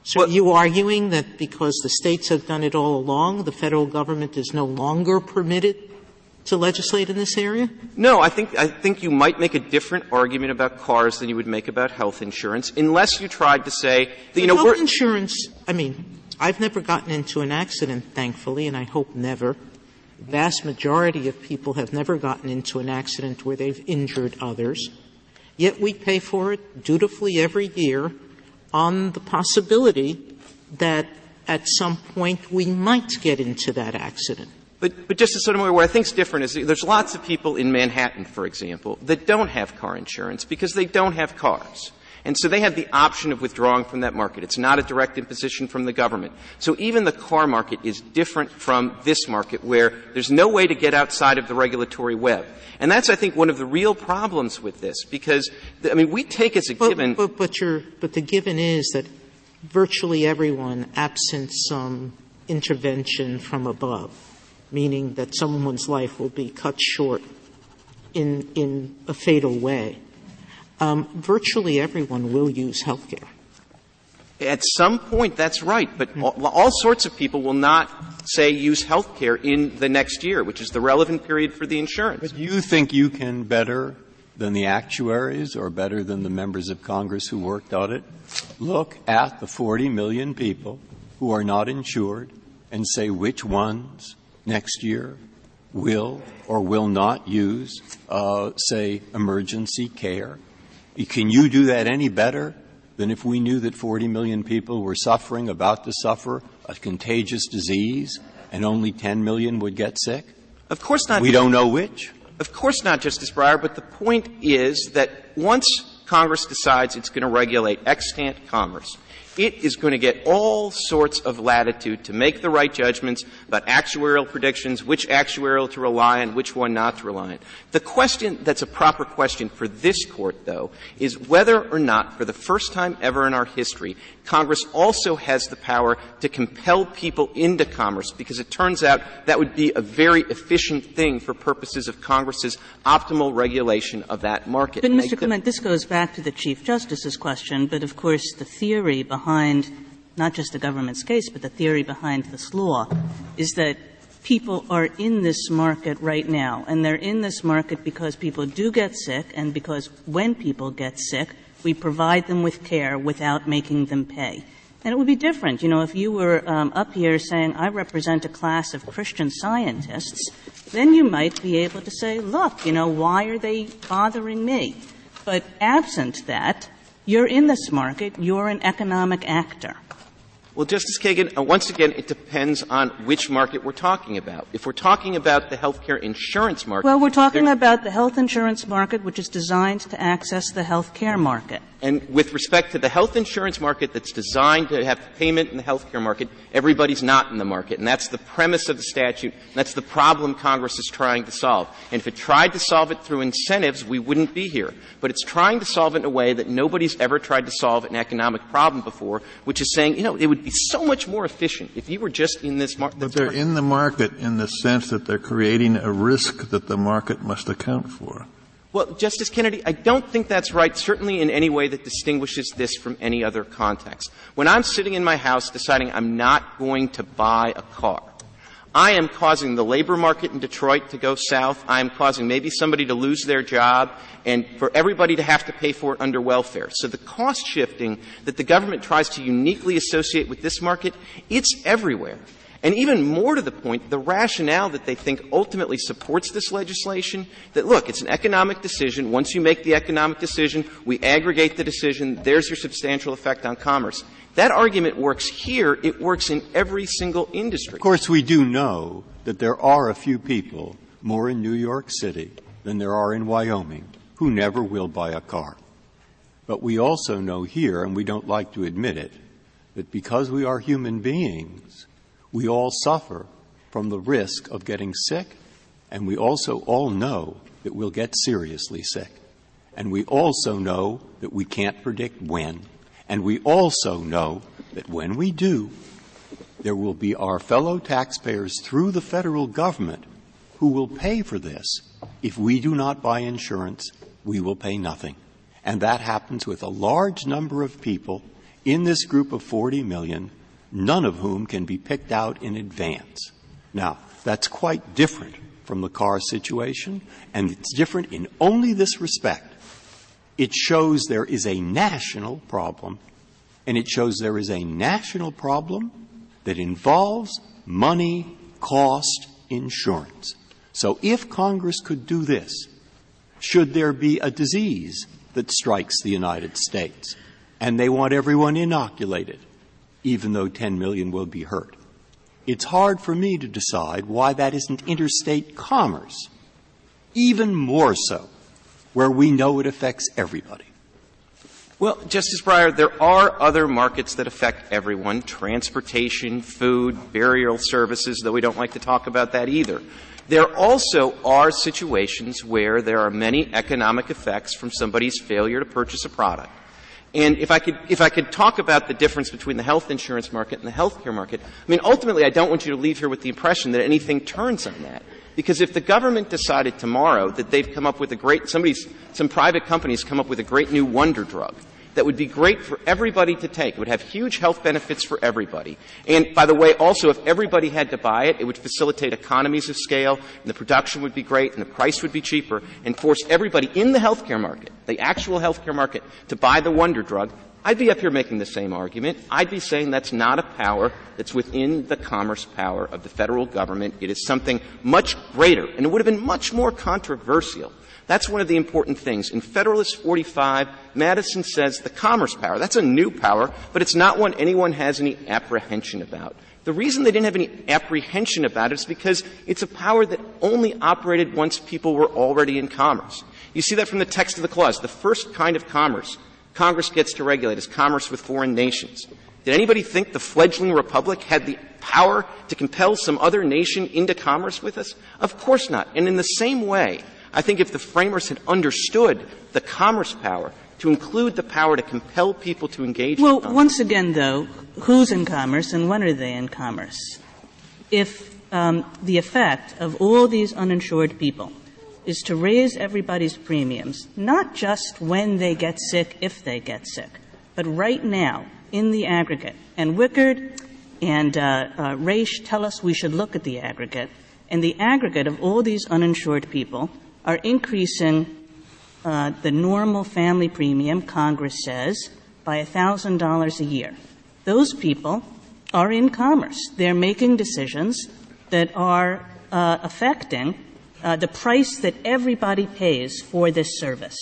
So are you arguing that because the states have done it all along, the federal government is no longer permitted to legislate in this area? No, I think I think you might make a different argument about cars than you would make about health insurance, unless you tried to say that you know health insurance. I mean, I've never gotten into an accident, thankfully, and I hope never. Vast majority of people have never gotten into an accident where they've injured others. Yet we pay for it dutifully every year on the possibility that at some point we might get into that accident. But, but Justice Sotomayor, what I think is different is there's lots of people in Manhattan, for example, that don't have car insurance because they don't have cars. And so they have the option of withdrawing from that market. It's not a direct imposition from the government. So even the car market is different from this market where there's no way to get outside of the regulatory web. And that's, I think, one of the real problems with this because, I mean, we take as a but, given. But, but, but the given is that virtually everyone, absent some intervention from above, meaning that someone's life will be cut short in, in a fatal way, um, virtually everyone will use health care. At some point, that's right, but all, all, sorts of people will not say use health care in the next year, which is the relevant period for the insurance. But you think you can better than the actuaries or better than the members of Congress who worked on it look at the 40 million people who are not insured and say which ones next year will or will not use, uh, say, emergency care can you do that any better than if we knew that 40 million people were suffering, about to suffer a contagious disease, and only 10 million would get sick? Of course not. We don't know which. Of course not, Justice Breyer, but the point is that once Congress decides it's going to regulate extant commerce, it is going to get all sorts of latitude to make the right judgments about actuarial predictions, which actuarial to rely on, which one not to rely on. The question that's a proper question for this court, though, is whether or not, for the first time ever in our history, Congress also has the power to compel people into commerce because it turns out that would be a very efficient thing for purposes of Congress's optimal regulation of that market. But, Mr. Clement, this goes back to the Chief Justice's question, but of course the theory behind not just the government's case, but the theory behind this law is that people are in this market right now, and they're in this market because people do get sick, and because when people get sick, we provide them with care without making them pay. And it would be different, you know, if you were um, up here saying, I represent a class of Christian scientists, then you might be able to say, look, you know, why are they bothering me? But absent that, you're in this market, you're an economic actor. Well, Justice Kagan, uh, once again, it depends on which market we're talking about. If we're talking about the healthcare insurance market. Well, we're talking about the health insurance market, which is designed to access the healthcare market. And with respect to the health insurance market that's designed to have payment in the healthcare market, everybody's not in the market. And that's the premise of the statute. that's the problem Congress is trying to solve. And if it tried to solve it through incentives, we wouldn't be here. But it's trying to solve it in a way that nobody's ever tried to solve an economic problem before, which is saying, you know, it would be so much more efficient if you were just in this market. But they're in the market in the sense that they're creating a risk that the market must account for. Well, Justice Kennedy, I don't think that's right, certainly in any way that distinguishes this from any other context. When I'm sitting in my house deciding I'm not going to buy a car, I am causing the labor market in Detroit to go south. I am causing maybe somebody to lose their job and for everybody to have to pay for it under welfare. So the cost shifting that the government tries to uniquely associate with this market, it's everywhere. And even more to the point, the rationale that they think ultimately supports this legislation, that look, it's an economic decision. Once you make the economic decision, we aggregate the decision. There's your substantial effect on commerce. That argument works here. It works in every single industry. Of course, we do know that there are a few people more in New York City than there are in Wyoming who never will buy a car. But we also know here, and we don't like to admit it, that because we are human beings, we all suffer from the risk of getting sick, and we also all know that we'll get seriously sick. And we also know that we can't predict when. And we also know that when we do, there will be our fellow taxpayers through the federal government who will pay for this. If we do not buy insurance, we will pay nothing. And that happens with a large number of people in this group of 40 million none of whom can be picked out in advance. Now, that's quite different from the car situation, and it's different in only this respect. It shows there is a national problem, and it shows there is a national problem that involves money, cost, insurance. So if Congress could do this, should there be a disease that strikes the United States, and they want everyone inoculated, even though 10 million will be hurt. It's hard for me to decide why that isn't interstate commerce, even more so, where we know it affects everybody. Well, Justice Breyer, there are other markets that affect everyone transportation, food, burial services, though we don't like to talk about that either. There also are situations where there are many economic effects from somebody's failure to purchase a product. And if I could, if I could talk about the difference between the health insurance market and the healthcare market, I mean, ultimately, I don't want you to leave here with the impression that anything turns on that. Because if the government decided tomorrow that they've come up with a great, somebody's, some private companies come up with a great new wonder drug, that would be great for everybody to take. It would have huge health benefits for everybody. And by the way, also, if everybody had to buy it, it would facilitate economies of scale, and the production would be great, and the price would be cheaper, and force everybody in the healthcare market, the actual healthcare market, to buy the wonder drug. I'd be up here making the same argument. I'd be saying that's not a power that's within the commerce power of the federal government. It is something much greater, and it would have been much more controversial that's one of the important things. In Federalist 45, Madison says the commerce power, that's a new power, but it's not one anyone has any apprehension about. The reason they didn't have any apprehension about it is because it's a power that only operated once people were already in commerce. You see that from the text of the clause. The first kind of commerce Congress gets to regulate is commerce with foreign nations. Did anybody think the fledgling republic had the power to compel some other nation into commerce with us? Of course not. And in the same way, I think if the framers had understood the commerce power to include the power to compel people to engage well, in once again, though, who's in commerce and when are they in commerce? If um, the effect of all these uninsured people is to raise everybody's premiums, not just when they get sick, if they get sick, but right now, in the aggregate. And Wickard and uh, uh, Raich tell us we should look at the aggregate. And the aggregate of all these uninsured people are increasing uh, the normal family premium, Congress says, by $1,000 a year. Those people are in commerce. They're making decisions that are uh, affecting uh, the price that everybody pays for this service.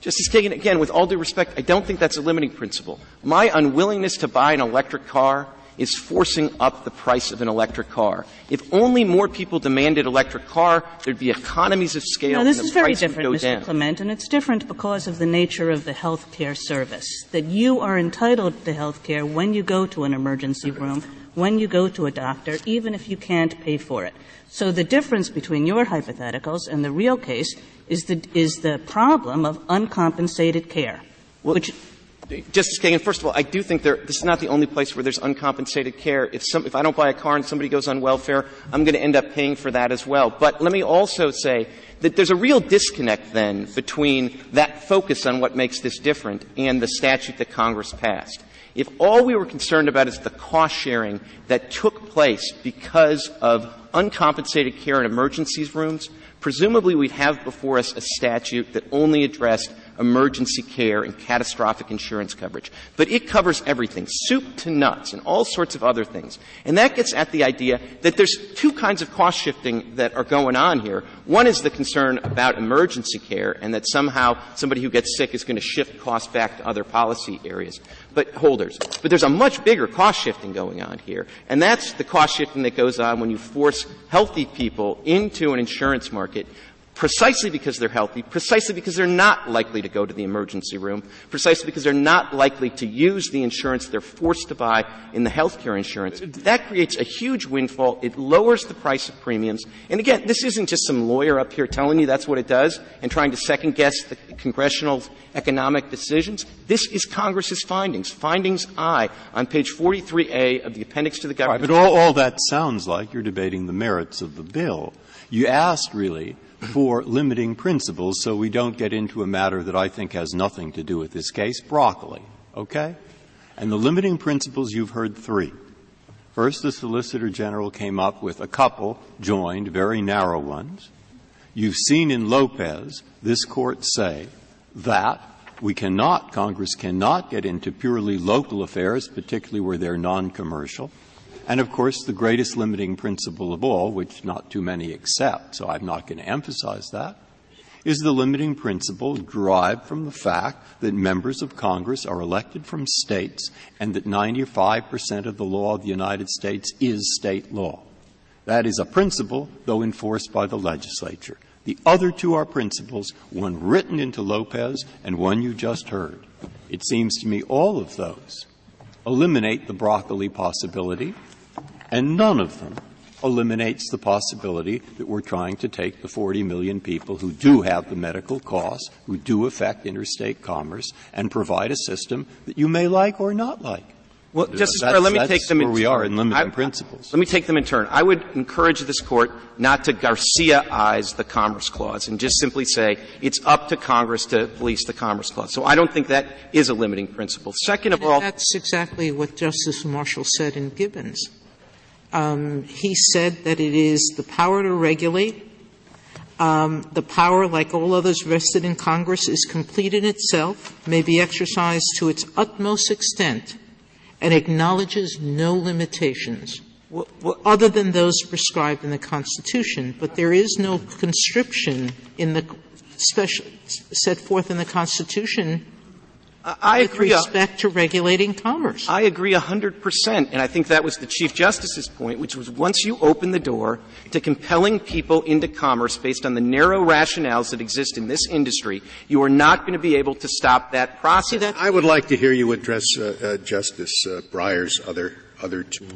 Justice Kagan, again, with all due respect, I don't think that's a limiting principle. My unwillingness to buy an electric car is forcing up the price of an electric car. If only more people demanded electric car, there'd be economies of scale. No, this is very different, Mr. Down. Clement, and it's different because of the nature of the health care service. That you are entitled to health care when you go to an emergency room, when you go to a doctor, even if you can't pay for it. So the difference between your hypotheticals and the real case is the, is the problem of uncompensated care, well, which Justice Kagan, first of all, I do think there, this is not the only place where there's uncompensated care. If, some, if I don't buy a car and somebody goes on welfare, I'm going to end up paying for that as well. But let me also say that there's a real disconnect then between that focus on what makes this different and the statute that Congress passed. If all we were concerned about is the cost sharing that took place because of uncompensated care in emergencies rooms, presumably we'd have before us a statute that only addressed emergency care and catastrophic insurance coverage. But it covers everything, soup to nuts and all sorts of other things. And that gets at the idea that there's two kinds of cost shifting that are going on here. One is the concern about emergency care and that somehow somebody who gets sick is going to shift costs back to other policy areas. But holders. But there's a much bigger cost shifting going on here. And that's the cost shifting that goes on when you force healthy people into an insurance market precisely because they're healthy, precisely because they're not likely to go to the emergency room, precisely because they're not likely to use the insurance they're forced to buy in the health care insurance. That creates a huge windfall. It lowers the price of premiums. And again, this isn't just some lawyer up here telling you that's what it does and trying to second guess the congressional economic decisions. This is Congress's findings. Findings I on page 43A of the appendix to the government. Right, but all, all that sounds like you're debating the merits of the bill. You asked really for limiting principles so we don't get into a matter that I think has nothing to do with this case, broccoli. Okay? And the limiting principles, you've heard three. First, the Solicitor General came up with a couple joined, very narrow ones. You've seen in Lopez this court say that we cannot, Congress cannot get into purely local affairs, particularly where they're non-commercial. And of course, the greatest limiting principle of all, which not too many accept, so I'm not going to emphasize that, is the limiting principle derived from the fact that members of Congress are elected from states and that 95% of the law of the United States is state law. That is a principle, though enforced by the legislature. The other two are principles, one written into Lopez and one you just heard. It seems to me all of those eliminate the broccoli possibility and none of them eliminates the possibility that we're trying to take the 40 million people who do have the medical costs, who do affect interstate commerce, and provide a system that you may like or not like. Well, Justice Breyer, let me take them in where we are in limiting I, principles. Let me take them in turn. I would encourage this court not to Garcia-ize the Commerce Clause and just simply say it's up to Congress to police the Commerce Clause. So I don't think that is a limiting principle. Second of all, that's exactly what Justice Marshall said in Gibbons. Um, he said that it is the power to regulate. Um, the power, like all others vested in Congress, is complete in itself, may be exercised to its utmost extent, and acknowledges no limitations other than those prescribed in the Constitution. But there is no conscription in the special set forth in the Constitution I with agree. respect to regulating commerce. I agree 100%, and I think that was the Chief Justice's point, which was once you open the door to compelling people into commerce based on the narrow rationales that exist in this industry, you are not going to be able to stop that process. I would like to hear you address uh, uh, Justice uh, Breyer's other, other two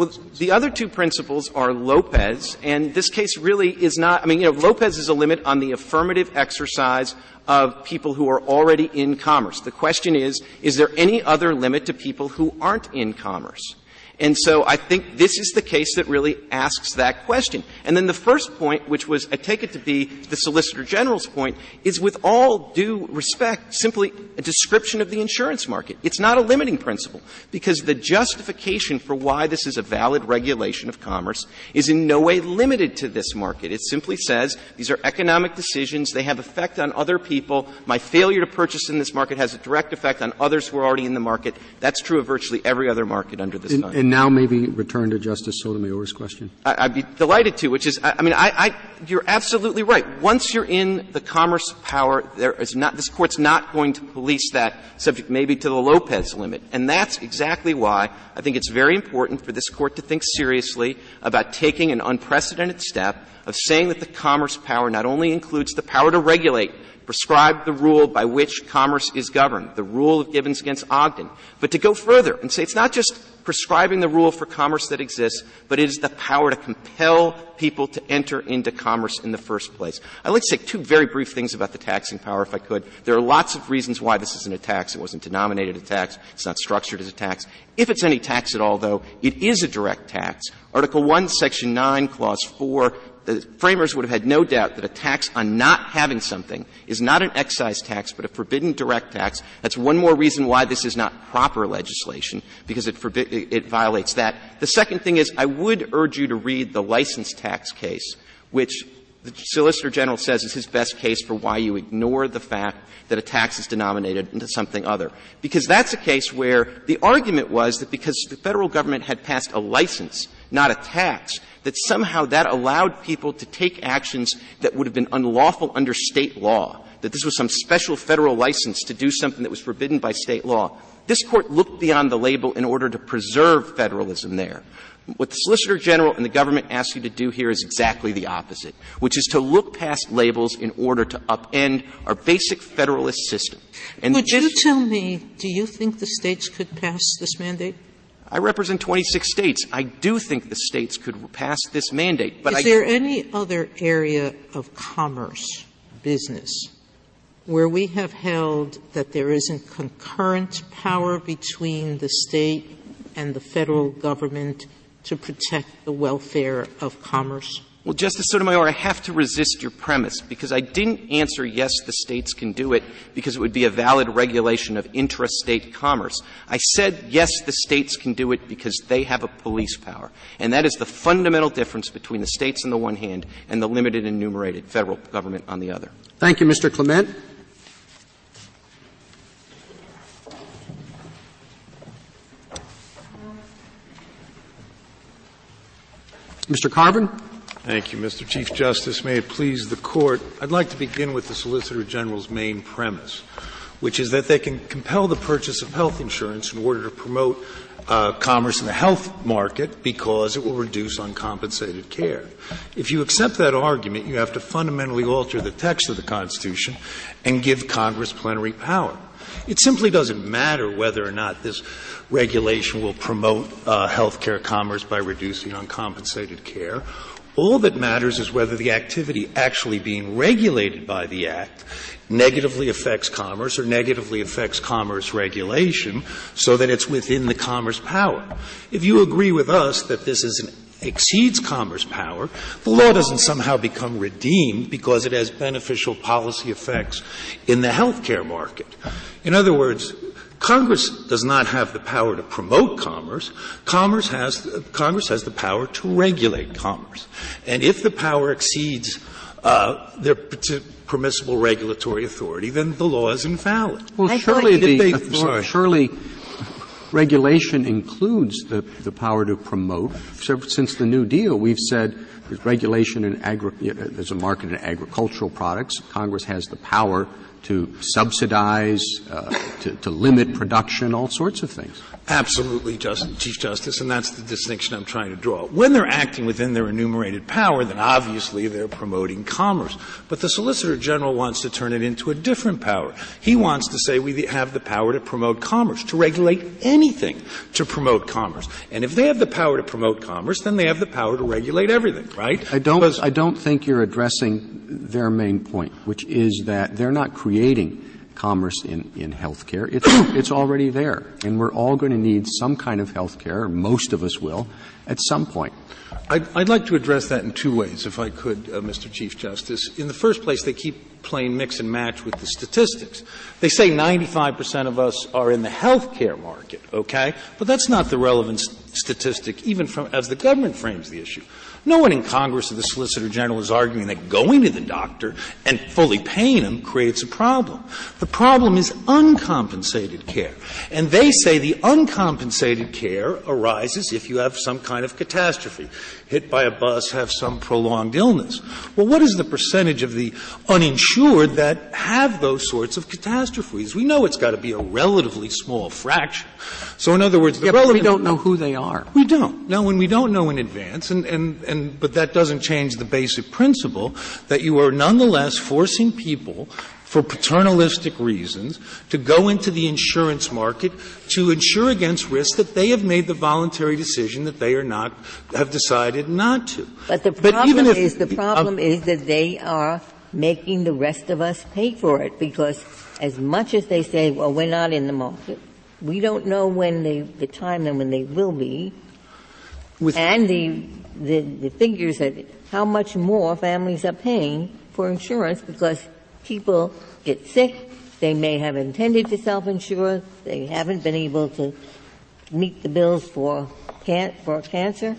well, the other two principles are Lopez, and this case really is not, I mean, you know, Lopez is a limit on the affirmative exercise of people who are already in commerce. The question is, is there any other limit to people who aren't in commerce? And so I think this is the case that really asks that question. And then the first point, which was, I take it to be the Solicitor General's point, is with all due respect, simply a description of the insurance market. It's not a limiting principle, because the justification for why this is a valid regulation of commerce is in no way limited to this market. It simply says these are economic decisions, they have effect on other people. My failure to purchase in this market has a direct effect on others who are already in the market. That's true of virtually every other market under this sun now maybe return to Justice Sotomayor's question. I, would be delighted to, which is, I, I mean, I, I, you're absolutely right. Once you're in the commerce power, there is not, this court's not going to police that subject maybe to the Lopez limit. And that's exactly why I think it's very important for this court to think seriously about taking an unprecedented step of saying that the commerce power not only includes the power to regulate, prescribe the rule by which commerce is governed, the rule of Gibbons against Ogden, but to go further and say it's not just prescribing the rule for commerce that exists, but it is the power to compel people to enter into commerce in the first place. I'd like to say two very brief things about the taxing power, if I could. There are lots of reasons why this isn't a tax. It wasn't denominated a tax. It's not structured as a tax. If it's any tax at all, though, it is a direct tax. Article 1, Section 9, Clause 4 the framers would have had no doubt that a tax on not having something is not an excise tax, but a forbidden direct tax. That's one more reason why this is not proper legislation, because it, it violates that. The second thing is, I would urge you to read the license tax case, which the Solicitor General says is his best case for why you ignore the fact that a tax is denominated into something other. Because that's a case where the argument was that because the federal government had passed a license, not a tax, that somehow that allowed people to take actions that would have been unlawful under state law, that this was some special federal license to do something that was forbidden by state law. This court looked beyond the label in order to preserve federalism there. What the Solicitor General and the government ask you to do here is exactly the opposite, which is to look past labels in order to upend our basic federalist system. And Would you tell me, do you think the states could pass this mandate? I represent 26 states. I do think the states could pass this mandate. But is I, there any other area of commerce, business, where we have held that there isn't concurrent power between the state and the federal government to protect the welfare of commerce? Well, Justice Sotomayor, I have to resist your premise because I didn't answer yes, the states can do it because it would be a valid regulation of intrastate commerce. I said yes, the states can do it because they have a police power. And that is the fundamental difference between the states on the one hand and the limited enumerated federal government on the other. Thank you, Mr. Clement. Mr. Carvin? Thank you, Mr. Chief Justice. May it please the Court, I'd like to begin with the Solicitor General's main premise, which is that they can compel the purchase of health insurance in order to promote uh, commerce in the health market because it will reduce uncompensated care. If you accept that argument, you have to fundamentally alter the text of the Constitution and give Congress plenary power. It simply doesn't matter whether or not this regulation will promote uh, healthcare commerce by reducing uncompensated care all that matters is whether the activity actually being regulated by the Act negatively affects commerce or negatively affects commerce regulation so that it's within the commerce power. If you agree with us that this is an exceeds commerce power, the law doesn't somehow become redeemed because it has beneficial policy effects in the healthcare market. In other words, Congress does not have the power to promote commerce. Commerce has, Congress has the power to regulate commerce. And if the power exceeds uh, their permissible regulatory authority, then the law is invalid. Well, surely the they, author- surely regulation includes the, the power to promote. Since the New Deal, we've said there's regulation in agri- there's a market in agricultural products. Congress has the power to subsidize, uh, to, to limit production, all sorts of things. Absolutely, Just, Chief Justice, and that's the distinction I'm trying to draw. When they're acting within their enumerated power, then obviously they're promoting commerce. But the Solicitor General wants to turn it into a different power. He wants to say we have the power to promote commerce, to regulate anything to promote commerce. And if they have the power to promote commerce, then they have the power to regulate everything, right? I don't, because I don't think you're addressing their main point, which is that they're not creating commerce in, in healthcare. It's, it's already there. And we're all going to need some kind of healthcare, most of us will, at some point. I'd, I'd like to address that in two ways, if I could, uh, Mr. Chief Justice. In the first place, they keep playing mix and match with the statistics. They say 95% of us are in the healthcare market, okay? But that's not the relevant statistic, even from, as the government frames the issue. No one in Congress or the Solicitor General is arguing that going to the doctor and fully paying him creates a problem. The problem is uncompensated care. And they say the uncompensated care arises if you have some kind of catastrophe. Hit by a bus, have some prolonged illness. Well, what is the percentage of the uninsured that have those sorts of catastrophes? We know it's got to be a relatively small fraction. So in other words, the yeah, relevant, we don't know who they are. We don't. No, and we don't know in advance, and, and, and, but that doesn't change the basic principle that you are nonetheless forcing people for paternalistic reasons to go into the insurance market to insure against risks that they have made the voluntary decision that they are not have decided not to. But the problem but is the problem uh, is that they are making the rest of us pay for it because as much as they say, well, we're not in the market, we don't know when they, the time and when they will be, With and the, the, the figures that how much more families are paying for insurance because people get sick, they may have intended to self-insure, they haven't been able to meet the bills for can- for cancer,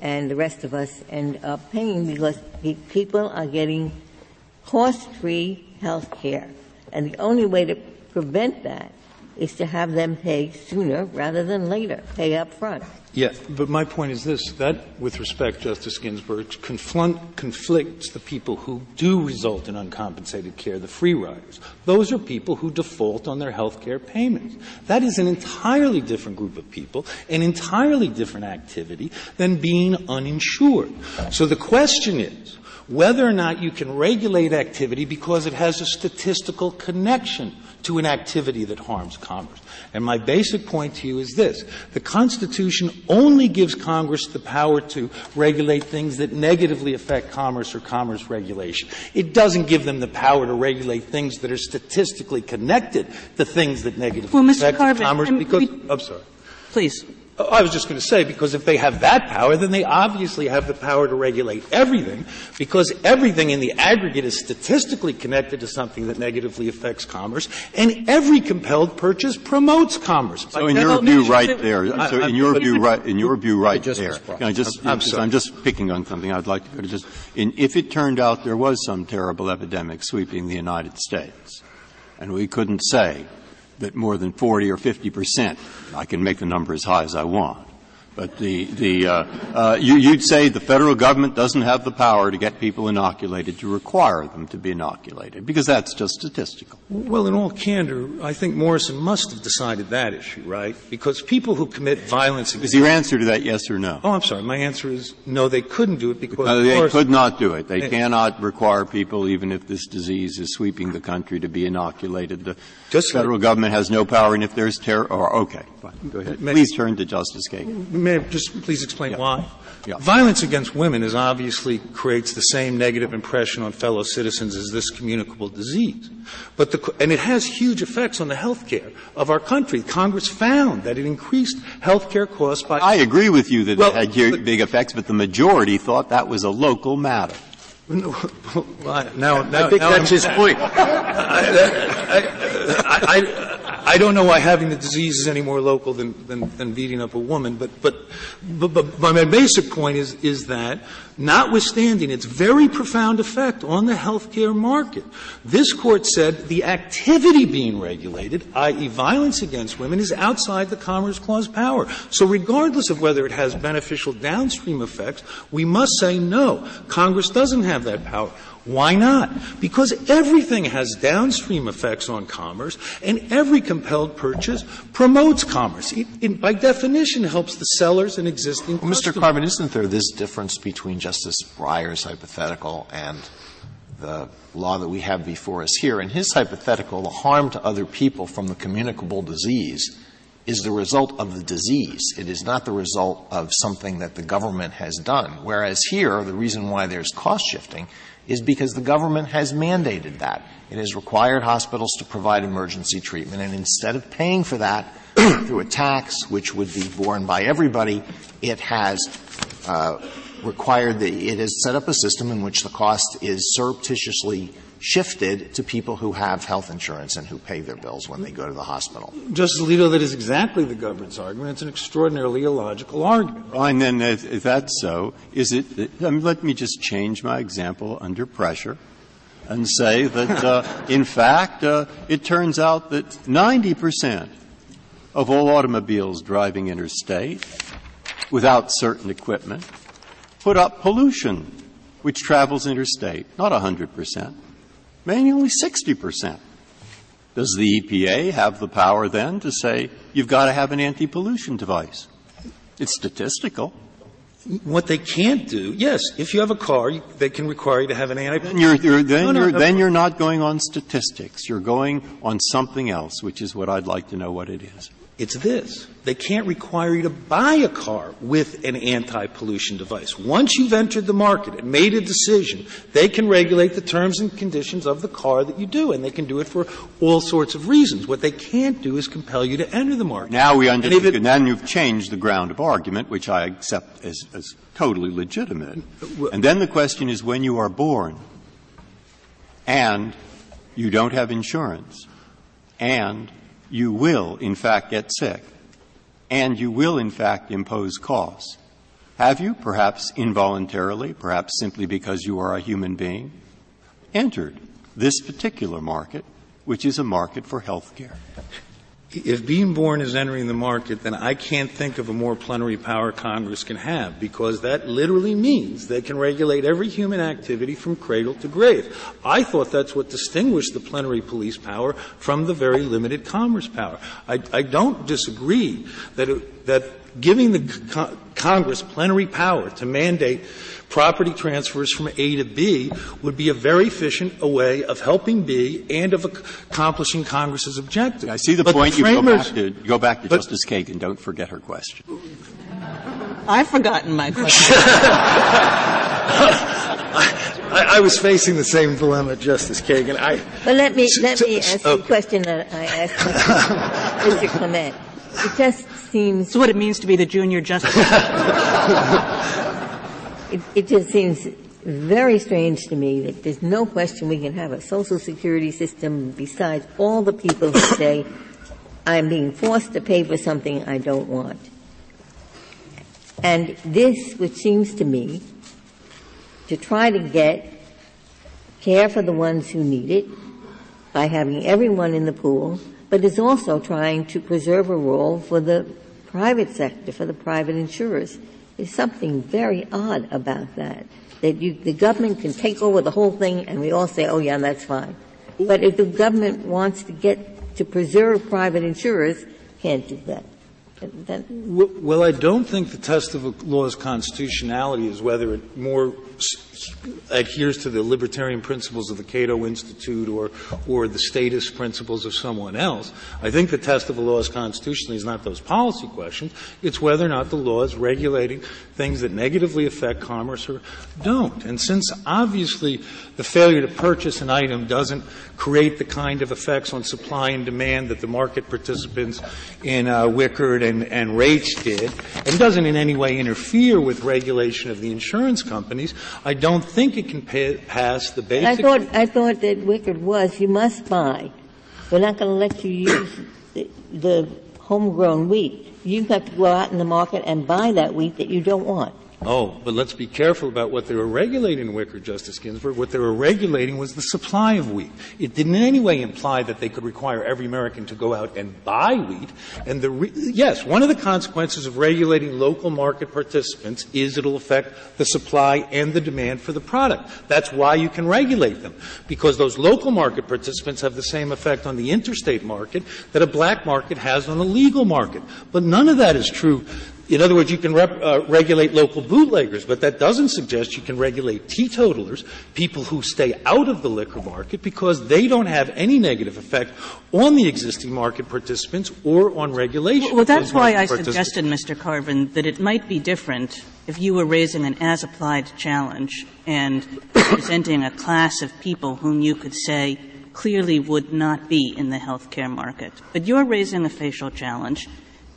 and the rest of us end up paying because people are getting cost-free health care. And the only way to prevent that is to have them pay sooner rather than later, pay up front. Yeah, but my point is this, that, with respect, Justice Ginsburg, conflicts the people who do result in uncompensated care, the free riders. Those are people who default on their health care payments. That is an entirely different group of people, an entirely different activity than being uninsured. So the question is, whether or not you can regulate activity because it has a statistical connection to an activity that harms commerce. And my basic point to you is this. The Constitution only gives Congress the power to regulate things that negatively affect commerce or commerce regulation. It doesn't give them the power to regulate things that are statistically connected to things that negatively well, affect Carvin, commerce because, I'm sorry. Please. I was just going to say, because if they have that power, then they obviously have the power to regulate everything, because everything in the aggregate is statistically connected to something that negatively affects commerce, and every compelled purchase promotes commerce. So in your view, right there, so in your view, right, in your view, right there, I just, I'm. I'm just picking on something I'd like to go to just, in, if it turned out there was some terrible epidemic sweeping the United States, and we couldn't say that more than 40 or 50 percent, I can make the number as high as I want, but the, the, uh, uh, you, would say the federal government doesn't have the power to get people inoculated, to require them to be inoculated, because that's just statistical. Well, in all candor, I think Morrison must have decided that issue, right? Because people who commit violence Is your answer to that yes or no? Oh, I'm sorry. My answer is no, they couldn't do it because no, they could not do it. They cannot require people, even if this disease is sweeping the country, to be inoculated. The federal like, government has no power, and if there's terror, or okay, fine, go ahead. Please turn to Justice Kagan may I just please explain why? Yeah. Violence against women is obviously creates the same negative impression on fellow citizens as this communicable disease. But the, and it has huge effects on the health care of our country. Congress found that it increased health care costs by. I agree with you that well, it had but, big effects, but the majority thought that was a local matter. No, now, now, I think now that's I'm, his point. I, I, I don't know why having the disease is any more local than, than, than beating up a woman, but, but, but, but my basic point is, is that notwithstanding its very profound effect on the healthcare market. This court said the activity being regulated, i.e. violence against women, is outside the Commerce Clause power. So regardless of whether it has beneficial downstream effects, we must say no. Congress doesn't have that power. Why not? Because everything has downstream effects on commerce, and every compelled purchase promotes commerce. It, it by definition, helps the sellers and existing well, Mr. Carvin, isn't there this difference between Justice Breyer's hypothetical and the law that we have before us here? In his hypothetical, the harm to other people from the communicable disease is the result of the disease. It is not the result of something that the government has done. Whereas here, the reason why there's cost shifting is because the government has mandated that. It has required hospitals to provide emergency treatment, and instead of paying for that through a tax, which would be borne by everybody, it has uh, required that it has set up a system in which the cost is surreptitiously shifted to people who have health insurance and who pay their bills when they go to the hospital. Justice Alito, that is exactly the government's argument. It's an extraordinarily illogical argument. Well, and then if, if that's so, is it, I mean, let me just change my example under pressure and say that, uh, in fact, uh, it turns out that 90% of all automobiles driving interstate without certain equipment put up pollution which travels interstate, not 100% manually 60%. Does the EPA have the power then to say you've got to have an anti-pollution device? It's statistical. What they can't do, yes, if you have a car, they can require you to have an anti. Then you're, you're then, no, no, you're, no. then you're not going on statistics. You're going on something else, which is what I'd like to know what it is. It's this. They can't require you to buy a car with an anti-pollution device. Once you've entered the market and made a decision, they can regulate the terms and conditions of the car that you do, and they can do it for all sorts of reasons. What they can't do is compel you to enter the market. Now we understand, and then you've changed the ground of argument, which I accept as, as totally legitimate. And then the question is when you are born, and you don't have insurance, and you will, in fact, get sick, and you will, in fact, impose costs. Have you, perhaps involuntarily, perhaps simply because you are a human being, entered this particular market, which is a market for health care? If being born is entering the market, then I can't think of a more plenary power Congress can have because that literally means they can regulate every human activity from cradle to grave. I thought that's what distinguished the plenary police power from the very limited commerce power. I, I don't disagree that, it, that giving the co- Congress plenary power to mandate property transfers from A to B would be a very efficient way of helping B and of accomplishing Congress's objective. I see the but point. The you go back to, go back to Justice Kagan. Don't forget her question. I've forgotten my question. I, I, was facing the same dilemma, Justice Kagan. I, but let me let me ask okay. the question that I asked Mr. Clement. It just seems. It's what it means to be the junior justice. it, it just seems very strange to me that there's no question we can have a social security system besides all the people who say, I'm being forced to pay for something I don't want. And this, which seems to me to try to get care for the ones who need it by having everyone in the pool, but is also trying to preserve a role for the private sector, for the private insurers. There's something very odd about that. That you, the government can take over the whole thing and we all say, oh yeah, that's fine. But if the government wants to get, to preserve private insurers, can't do that. Well, I don't think the test of a law's constitutionality is whether it more adheres to the libertarian principles of the Cato Institute or, or the statist principles of someone else. I think the test of a law's constitutionality is not those policy questions. It's whether or not the law is regulating things that negatively affect commerce or don't. And since obviously the failure to purchase an item doesn't create the kind of effects on supply and demand that the market participants in uh, Wickard and, and Raich did, and doesn't in any way interfere with regulation of the insurance companies, I don't think it can pay, pass the basic. I thought I thought that Wickard was you must buy. We're not going to let you use the, the homegrown wheat. you have to go out in the market and buy that wheat that you don't want. Oh, but let's be careful about what they were regulating in Wickard, Justice Ginsburg. What they were regulating was the supply of wheat. It didn't in any way imply that they could require every American to go out and buy wheat. And the re- yes, one of the consequences of regulating local market participants is it'll affect the supply and the demand for the product. That's why you can regulate them because those local market participants have the same effect on the interstate market that a black market has on a legal market. But none of that is true in other words, you can rep, uh, regulate local bootleggers, but that doesn't suggest you can regulate teetotalers, people who stay out of the liquor market, because they don't have any negative effect on the existing market participants or on regulation. Well, that's why I suggested, Mr. Carvin, that it might be different if you were raising an as-applied challenge and presenting a class of people whom you could say clearly would not be in the healthcare market. But you're raising a facial challenge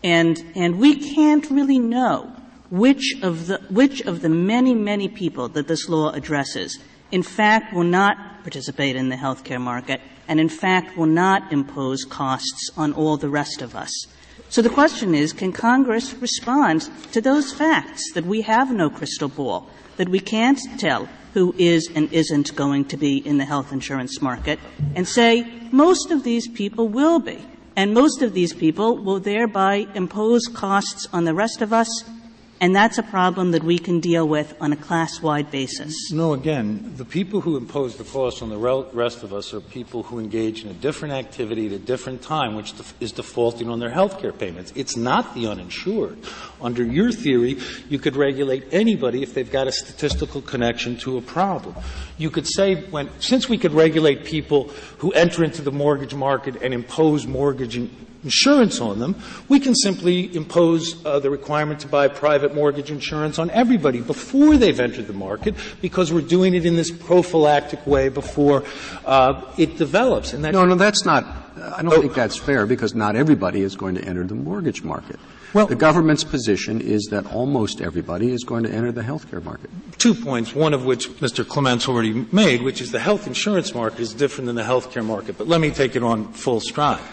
and, and we can't really know which of the, which of the many, many people that this law addresses in fact will not participate in the healthcare market and in fact will not impose costs on all the rest of us. So the question is, can Congress respond to those facts that we have no crystal ball, that we can't tell who is and isn't going to be in the health insurance market, and say most of these people will be? And most of these people will thereby impose costs on the rest of us and that's a problem that we can deal with on a class-wide basis. No, again, the people who impose the cost on the rest of us are people who engage in a different activity at a different time, which is defaulting on their health care payments. It's not the uninsured. Under your theory, you could regulate anybody if they've got a statistical connection to a problem. You could say, when, since we could regulate people who enter into the mortgage market and impose mortgage insurance on them, we can simply impose uh, the requirement to buy private mortgage insurance on everybody before they've entered the market because we're doing it in this prophylactic way before uh, it develops. And that no, no, that's not. I don't oh, think that's fair because not everybody is going to enter the mortgage market. Well, the government's position is that almost everybody is going to enter the healthcare market. Two points, one of which Mr. Clement's already made, which is the health insurance market is different than the healthcare market. But let me take it on full stride.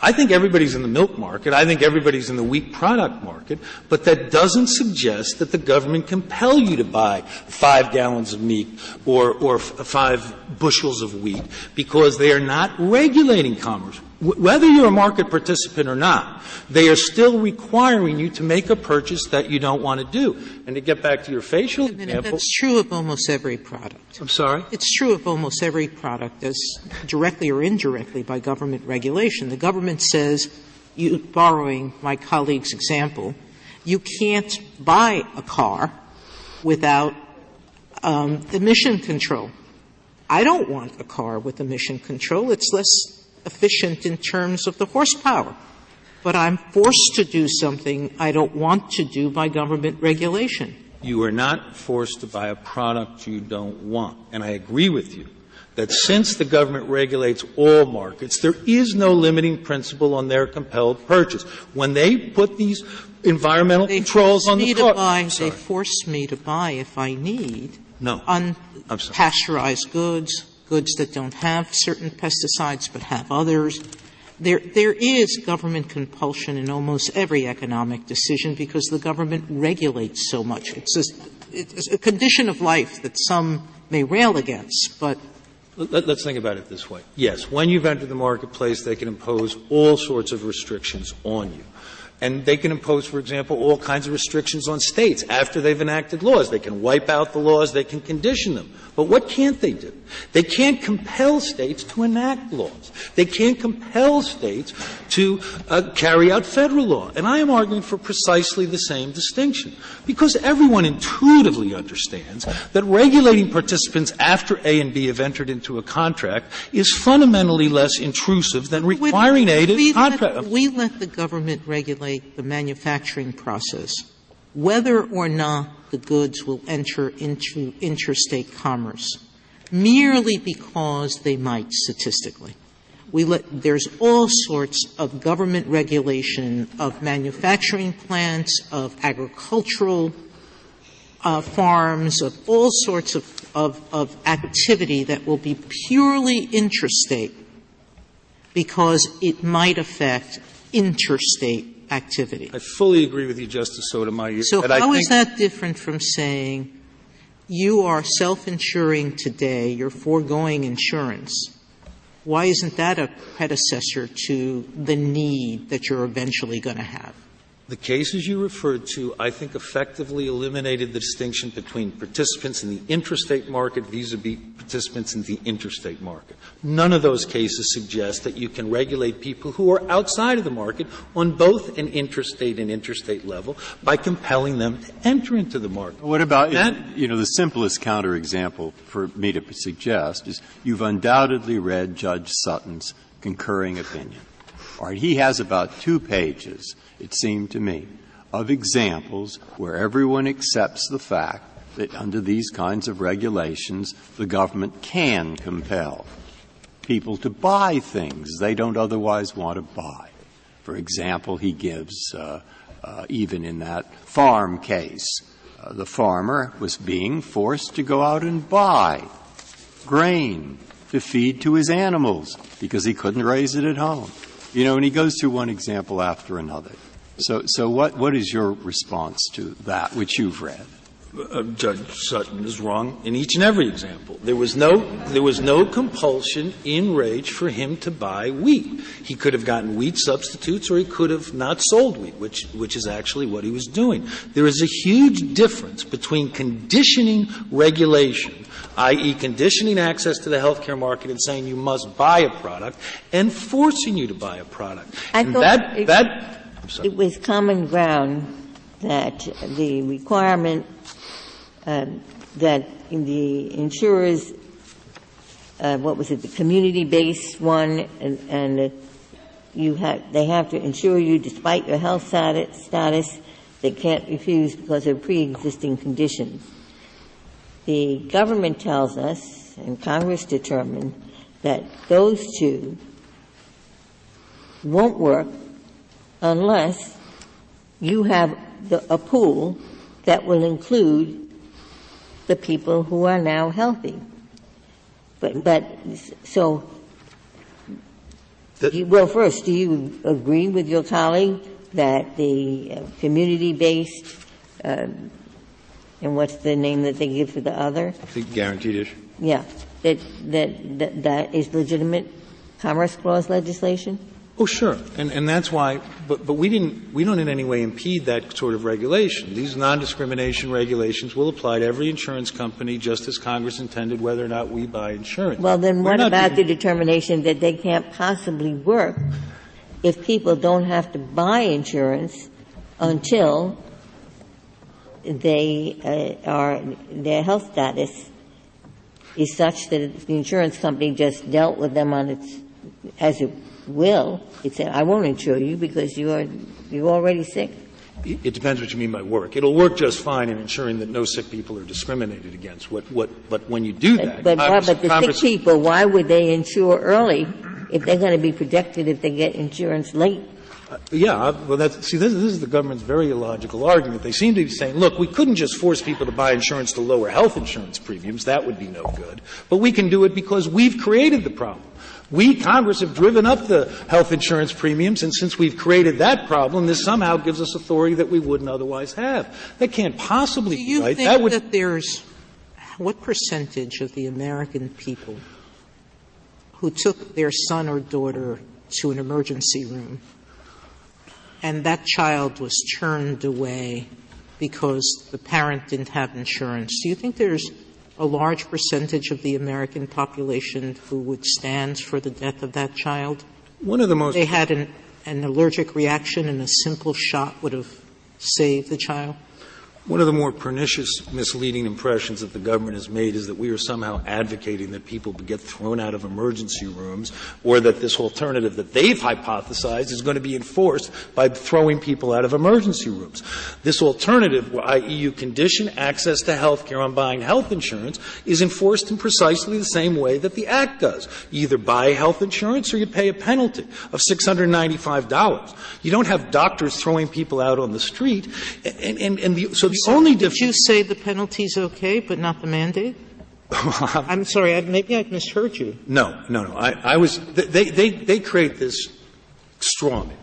I think everybody's in the milk market. I think everybody's in the wheat product market. But that doesn't suggest that the government compel you to buy five gallons of meat or, or five bushels of wheat because they are not regulating commerce whether you're a market participant or not, they are still requiring you to make a purchase that you don't want to do. And to get back to your facial example, that's true of almost every product. I'm sorry. It's true of almost every product, as directly or indirectly by government regulation. The government says, you, borrowing my colleague's example, you can't buy a car without um, emission control. I don't want a car with emission control. It's less efficient in terms of the horsepower. But I'm forced to do something I don't want to do by government regulation. You are not forced to buy a product you don't want. And I agree with you that since the government regulates all markets, there is no limiting principle on their compelled purchase. When they put these environmental they controls on the car, buy, they force me to buy if I need no unpasteurized goods, goods that don't have certain pesticides but have others. There, there is government compulsion in almost every economic decision because the government regulates so much. It's a, it's a condition of life that some may rail against, but let, us think about it this way. Yes, when you've entered the marketplace, they can impose all sorts of restrictions on you. And they can impose, for example, all kinds of restrictions on states after they've enacted laws. They can wipe out the laws, they can condition them. But what can't they do? They can't compel states to enact laws. They can't compel states to uh, carry out federal law. And I am arguing for precisely the same distinction. Because everyone intuitively understands that regulating participants after A and B have entered into a contract is fundamentally less intrusive than requiring A to contract. Let, we let the government regulate the manufacturing process whether or not the goods will enter into interstate commerce merely because they might statistically. Let, there's all sorts of government regulation of manufacturing plants, of agricultural uh, farms, of all sorts of, of, of activity that will be purely interstate because it might affect interstate activity. I fully agree with you, Justice Sotomayor. So how I is that different from saying you are self-insuring today, you're foregoing insurance? Why isn't that a predecessor to the need that you're eventually going to have? The cases you referred to, I think, effectively eliminated the distinction between participants in the intrastate market vis-a-vis participants in the interstate market. None of those cases suggest that you can regulate people who are outside of the market on both an intrastate and interstate level by compelling them to enter into the market. What about, that, you know, the simplest counterexample for me to suggest is you've undoubtedly read Judge Sutton's concurring opinion. All right, he has about two pages it seemed to me, of examples where everyone accepts the fact that under these kinds of regulations, the government can compel people to buy things they don't otherwise want to buy. For example, he gives, uh, uh, even in that farm case, uh, the farmer was being forced to go out and buy grain to feed to his animals because he couldn't raise it at home. You know, and he goes through one example after another. So, so what, what is your response to that, which you've read? Uh, Judge Sutton is wrong in each and every example. There was no there was no compulsion in Raich for him to buy wheat. He could have gotten wheat substitutes, or he could have not sold wheat, which which is actually what he was doing. There is a huge difference between conditioning regulation, i.e., conditioning access to the healthcare market and saying you must buy a product, and forcing you to buy a product. I and thought that it, that it was common ground that the requirement uh, that the insurers, uh, what was it, the community-based one, and, and you have, they have to insure you despite your health status. They can't refuse because of pre-existing conditions. The government tells us, and Congress determined, that those two won't work unless you have the, a pool that will include the people who are now healthy. But, but so, you, well, first, do you agree with your colleague that the uh, community-based, uh, and what's the name that they give for the other? The guaranteed issue. Yeah, that that that, that is legitimate Commerce Clause legislation. Oh, sure, and and that's why. But but we didn't. We don't in any way impede that sort of regulation. These non-discrimination regulations will apply to every insurance company, just as Congress intended, whether or not we buy insurance. Well, then We're what about being, the determination that they can't possibly work if people don't have to buy insurance until they uh, are their health status is such that the insurance company just dealt with them on its as it will, it said, I won't insure you because you are, you're already sick. It depends what you mean by work. It'll work just fine in ensuring that no sick people are discriminated against. What, what, but when you do that, but, Congress, but the Congress, sick people, why would they insure early if they're going to be protected if they get insurance late? Uh, yeah, well, that's, see, this, this, is the government's very illogical argument. They seem to be saying, look, we couldn't just force people to buy insurance to lower health insurance premiums. That would be no good. But we can do it because we've created the problem. We, Congress, have driven up the health insurance premiums, and since we've created that problem, this somehow gives us authority that we wouldn't otherwise have. That can't possibly Do you be right. think that, would, that there's what percentage of the American people who took their son or daughter to an emergency room and that child was turned away because the parent didn't have insurance? Do you think there's a large percentage of the American population who would stand for the death of that child? One of the most. They had an, an allergic reaction and a simple shot would have saved the child? One of the more pernicious, misleading impressions that the government has made is that we are somehow advocating that people get thrown out of emergency rooms or that this alternative that they've hypothesized is going to be enforced by throwing people out of emergency rooms. This alternative, i.e. you condition access to health care on buying health insurance, is enforced in precisely the same way that the Act does. You either buy health insurance or you pay a penalty of $695. You don't have doctors throwing people out on the street. And, and, and the, so the only difference. Did you say the penalty's okay, but not the mandate? I'm sorry, I, maybe I misheard you. No, no, no. I, I was. They, they, they create this straw man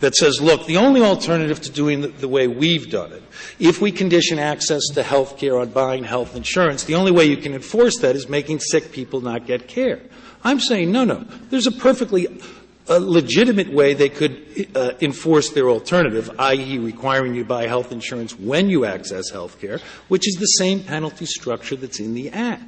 that says, look, the only alternative to doing the, the way we've done it, if we condition access to health care on buying health insurance, the only way you can enforce that is making sick people not get care. I'm saying, no, no. There's a perfectly a legitimate way they could uh, enforce their alternative, i.e., requiring you buy health insurance when you access health care, which is the same penalty structure that's in the Act.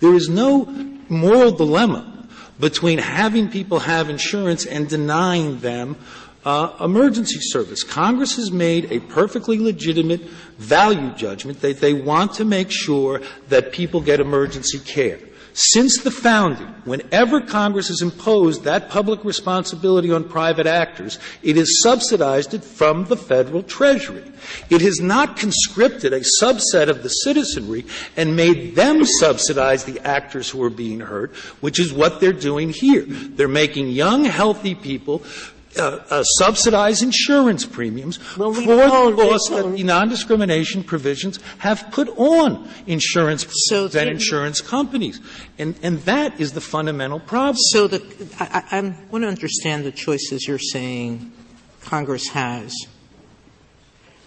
There is no moral dilemma between having people have insurance and denying them uh, emergency service. Congress has made a perfectly legitimate value judgment that they want to make sure that people get emergency care. Since the founding, whenever Congress has imposed that public responsibility on private actors, it has subsidized it from the federal treasury. It has not conscripted a subset of the citizenry and made them subsidize the actors who are being hurt, which is what they're doing here. They're making young, healthy people uh, uh, subsidize insurance premiums well, for that the non-discrimination provisions have put on insurance so and insurance companies, and and that is the fundamental problem. So the, I, I want to understand the choices you're saying Congress has.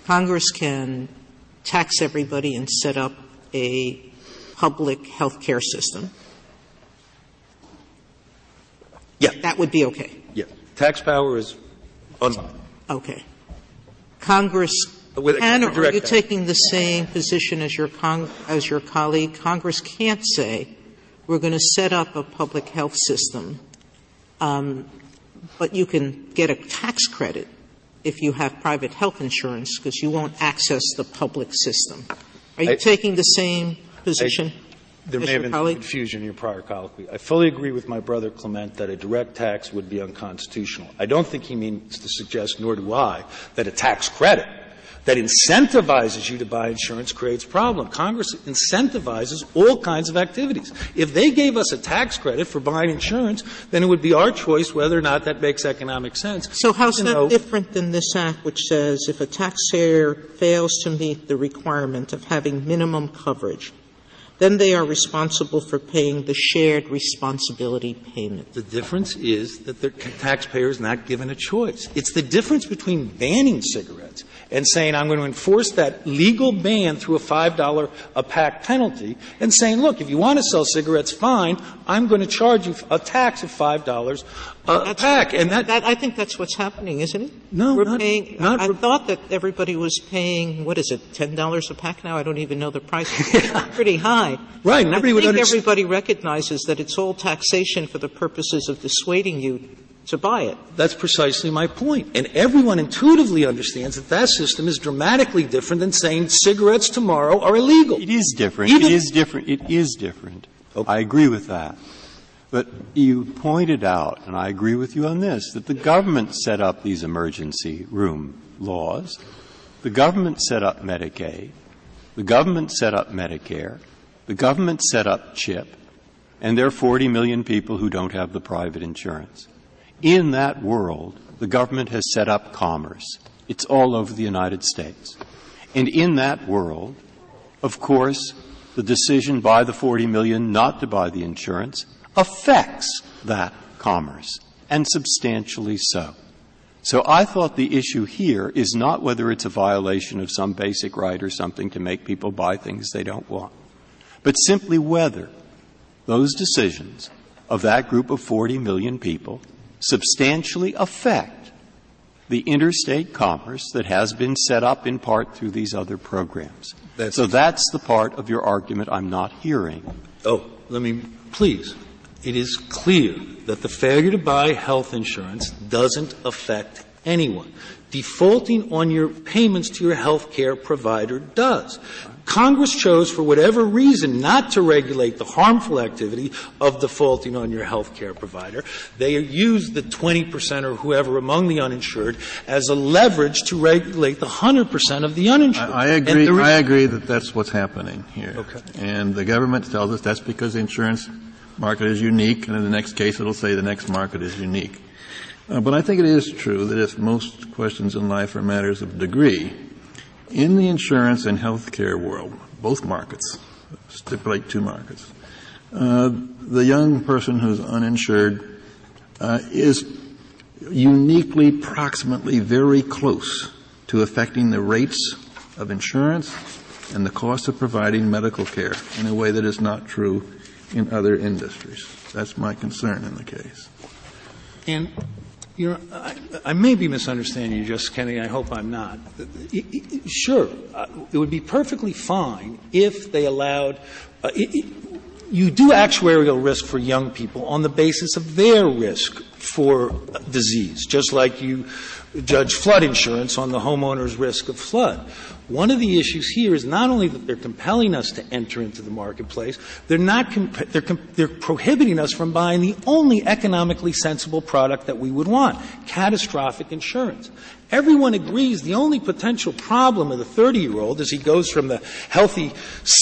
Congress can tax everybody and set up a public health care system. Yeah, that would be okay. Tax power is unlimited. Okay. Congress can, or are you taking the same position as your, con- as your colleague? Congress can't say, we're going to set up a public health system, um, but you can get a tax credit if you have private health insurance because you won't access the public system. Are you I, taking the same position? I, there may have been some confusion in your prior colloquy. I fully agree with my brother Clement that a direct tax would be unconstitutional. I don't think he means to suggest, nor do I, that a tax credit that incentivizes you to buy insurance creates problem. Congress incentivizes all kinds of activities. If they gave us a tax credit for buying insurance, then it would be our choice whether or not that makes economic sense. So how's that know, different than this act which says if a taxpayer fails to meet the requirement of having minimum coverage, then they are responsible for paying the shared responsibility payment. The difference is that the taxpayer is not given a choice. It's the difference between banning cigarettes and saying I'm going to enforce that legal ban through a $5 a pack penalty and saying, look, if you want to sell cigarettes, fine, I'm going to charge you a tax of $5 Uh, a pack. And that, that, I think that's what's happening, isn't it? No, We're not, paying, not, I, I thought that everybody was paying, what is it, $10 a pack now? I don't even know the price. It's pretty high. Right. I think understand. everybody recognizes that it's all taxation for the purposes of dissuading you to buy it. That's precisely my point. And everyone intuitively understands that that system is dramatically different than saying cigarettes tomorrow are illegal. It is different. Even it is different. It is different. Okay. I agree with that. But you pointed out, and I agree with you on this, that the government set up these emergency room laws. The government set up Medicaid. The government set up Medicare. The government set up CHIP. And there are 40 million people who don't have the private insurance. In that world, the government has set up commerce. It's all over the United States. And in that world, of course, the decision by the 40 million not to buy the insurance affects that commerce, and substantially so. So I thought the issue here is not whether it's a violation of some basic right or something to make people buy things they don't want, but simply whether those decisions of that group of 40 million people substantially affect the interstate commerce that has been set up in part through these other programs. That's so that's the part of your argument I'm not hearing. Oh, let me, please. It is clear that the failure to buy health insurance doesn't affect anyone. Defaulting on your payments to your health care provider does. Congress chose, for whatever reason, not to regulate the harmful activity of defaulting on your health care provider. They used the 20% or whoever among the uninsured as a leverage to regulate the 100% of the uninsured. I, I agree. Re- I agree that that's what's happening here. Okay. And the government tells us that's because insurance market is unique, and in the next case it'll say the next market is unique. Uh, but I think it is true that if most questions in life are matters of degree, in the insurance and healthcare world, both markets, stipulate two markets, uh, the young person who's uninsured uh, is uniquely, proximately very close to affecting the rates of insurance and the cost of providing medical care in a way that is not true in other industries. That's my concern in the case. And you know, I, I, may be misunderstanding you, Justice Kennedy. I hope I'm not. Sure, uh, it would be perfectly fine if they allowed. Uh, it, it, you do actuarial risk for young people on the basis of their risk for disease, just like you judge flood insurance on the homeowner's risk of flood. One of the issues here is not only that they're compelling us to enter into the marketplace, they're not comp- they're, comp- they're prohibiting us from buying the only economically sensible product that we would want, catastrophic insurance. Everyone agrees the only potential problem of the 30 year old is he goes from the healthy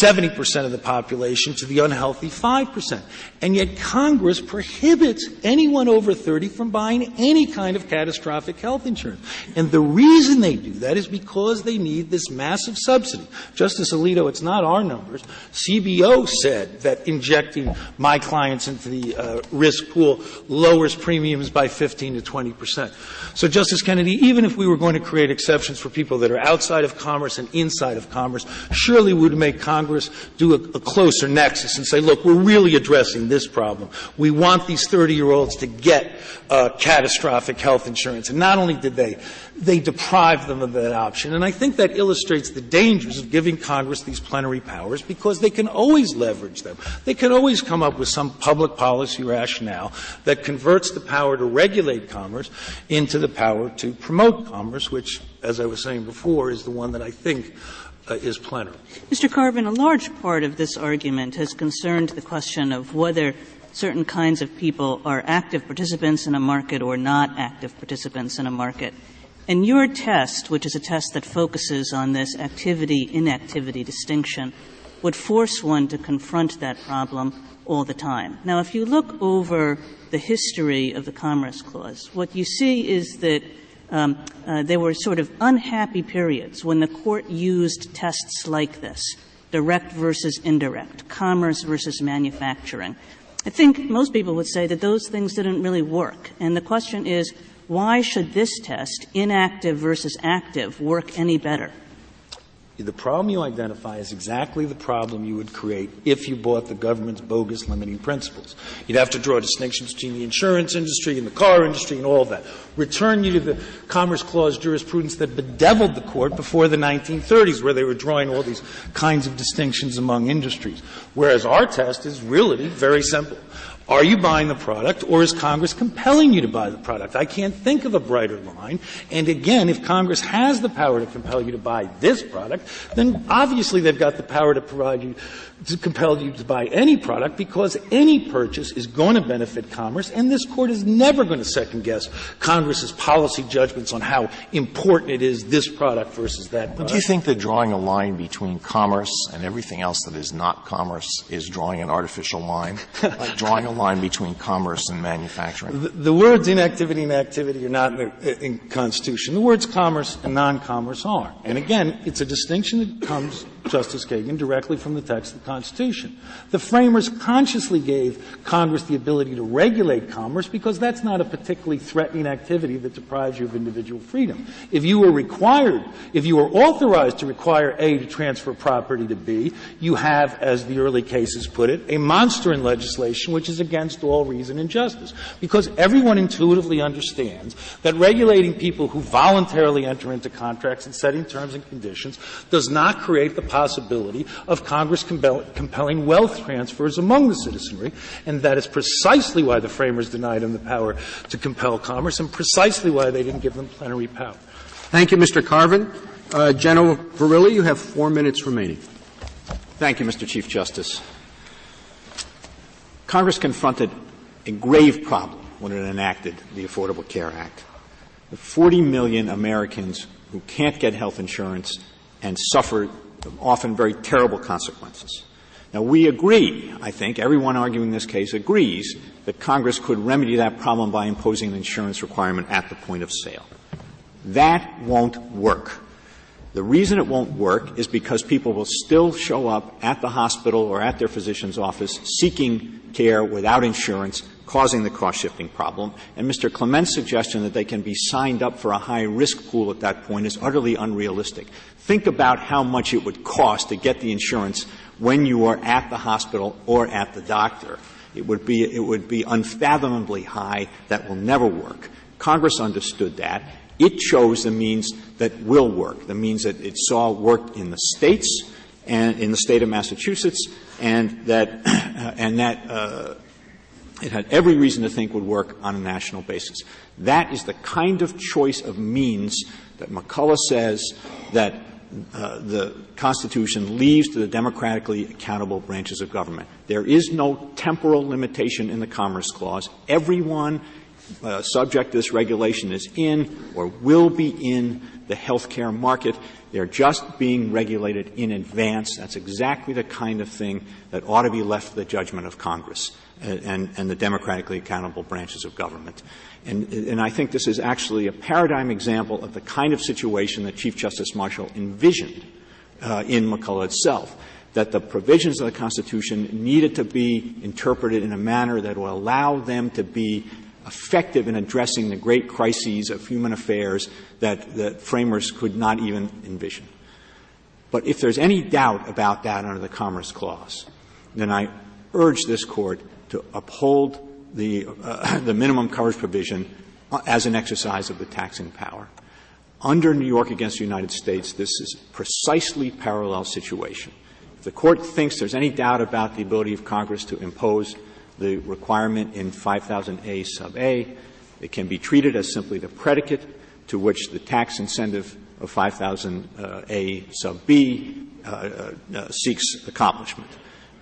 70% of the population to the unhealthy 5%. And yet Congress prohibits anyone over 30 from buying any kind of catastrophic health insurance. And the reason they do that is because they need this massive subsidy. Justice Alito, it's not our numbers. CBO said that injecting my clients into the uh, risk pool lowers premiums by 15 to 20%. So Justice Kennedy, even if we were going to create exceptions for people that are outside of commerce and inside of commerce, surely we would make Congress do a, a closer nexus and say, look, we're really addressing this problem. We want these 30 year olds to get uh, catastrophic health insurance. And not only did they, they deprive them of that option. And I think that illustrates the dangers of giving Congress these plenary powers because they can always leverage them. They can always come up with some public policy rationale that converts the power to regulate commerce into the power to promote commerce, which, as I was saying before, is the one that I think uh, is plenary. Mr. Carvin, a large part of this argument has concerned the question of whether certain kinds of people are active participants in a market or not active participants in a market. And your test, which is a test that focuses on this activity inactivity distinction, would force one to confront that problem all the time. Now, if you look over the history of the Commerce Clause, what you see is that um, uh, there were sort of unhappy periods when the court used tests like this direct versus indirect, commerce versus manufacturing. I think most people would say that those things didn't really work. And the question is, why should this test, inactive versus active, work any better? The problem you identify is exactly the problem you would create if you bought the government's bogus limiting principles. You'd have to draw distinctions between the insurance industry and the car industry and all of that. Return you to the Commerce Clause jurisprudence that bedeviled the court before the 1930s, where they were drawing all these kinds of distinctions among industries. Whereas our test is really very simple. Are you buying the product or is Congress compelling you to buy the product? I can't think of a brighter line. And again, if Congress has the power to compel you to buy this product, then obviously they've got the power to provide you to compel you to buy any product because any purchase is going to benefit commerce, and this court is never going to second guess Congress's policy judgments on how important it is this product versus that product. But do you think that drawing a line between commerce and everything else that is not commerce is drawing an artificial line? like drawing a line between commerce and manufacturing? The, the words inactivity and activity are not in the in Constitution. The words commerce and non-commerce are. And again, it's a distinction that comes Justice Kagan, directly from the text of the Constitution. The framers consciously gave Congress the ability to regulate commerce because that's not a particularly threatening activity that deprives you of individual freedom. If you were required, if you were authorized to require A to transfer property to B, you have, as the early cases put it, a monster in legislation which is against all reason and justice. Because everyone intuitively understands that regulating people who voluntarily enter into contracts and setting terms and conditions does not create the possibility of Congress compel- compelling wealth transfers among the citizenry, and that is precisely why the framers denied them the power to compel commerce, and precisely why they didn't give them plenary power. Thank you, Mr. Carvin. Uh, General Verrilli, you have four minutes remaining. Thank you, Mr. Chief Justice. Congress confronted a grave problem when it enacted the Affordable Care Act. The 40 million Americans who can't get health insurance and suffer often very terrible consequences. Now, we agree, I think, everyone arguing this case agrees that Congress could remedy that problem by imposing an insurance requirement at the point of sale. That won't work. The reason it won't work is because people will still show up at the hospital or at their physician's office seeking care without insurance causing the cost shifting problem. And Mr. Clement's suggestion that they can be signed up for a high risk pool at that point is utterly unrealistic. Think about how much it would cost to get the insurance when you are at the hospital or at the doctor. It would be, it would be unfathomably high. That will never work. Congress understood that. It chose the means that will work, the means that it saw work in the states and in the state of Massachusetts, and that, and that uh, it had every reason to think would work on a national basis. That is the kind of choice of means that McCulloch says that uh, the Constitution leaves to the democratically accountable branches of government. There is no temporal limitation in the Commerce Clause. Everyone uh, subject to this regulation is in or will be in the healthcare market. They're just being regulated in advance. That's exactly the kind of thing that ought to be left to the judgment of Congress and, and the democratically accountable branches of government. And, and, I think this is actually a paradigm example of the kind of situation that Chief Justice Marshall envisioned uh, in McCulloch itself. That the provisions of the Constitution needed to be interpreted in a manner that will allow them to be effective in addressing the great crises of human affairs that the framers could not even envision. But if there's any doubt about that under the Commerce Clause, then I urge this Court to uphold the, uh, the minimum coverage provision as an exercise of the taxing power. Under New York against the United States, this is precisely parallel situation. If the court thinks there's any doubt about the ability of Congress to impose the requirement in 5000A sub A, it can be treated as simply the predicate to which the tax incentive of 5000A sub B uh, uh, seeks accomplishment.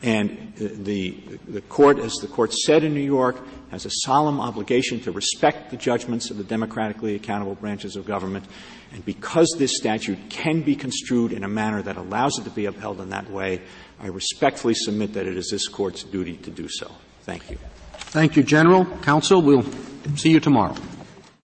And the, the court, as the court said in New York, has a solemn obligation to respect the judgments of the democratically accountable branches of government. And because this statute can be construed in a manner that allows it to be upheld in that way, I respectfully submit that it is this court's duty to do so. Thank you. Thank you, General. Counsel, we'll see you tomorrow.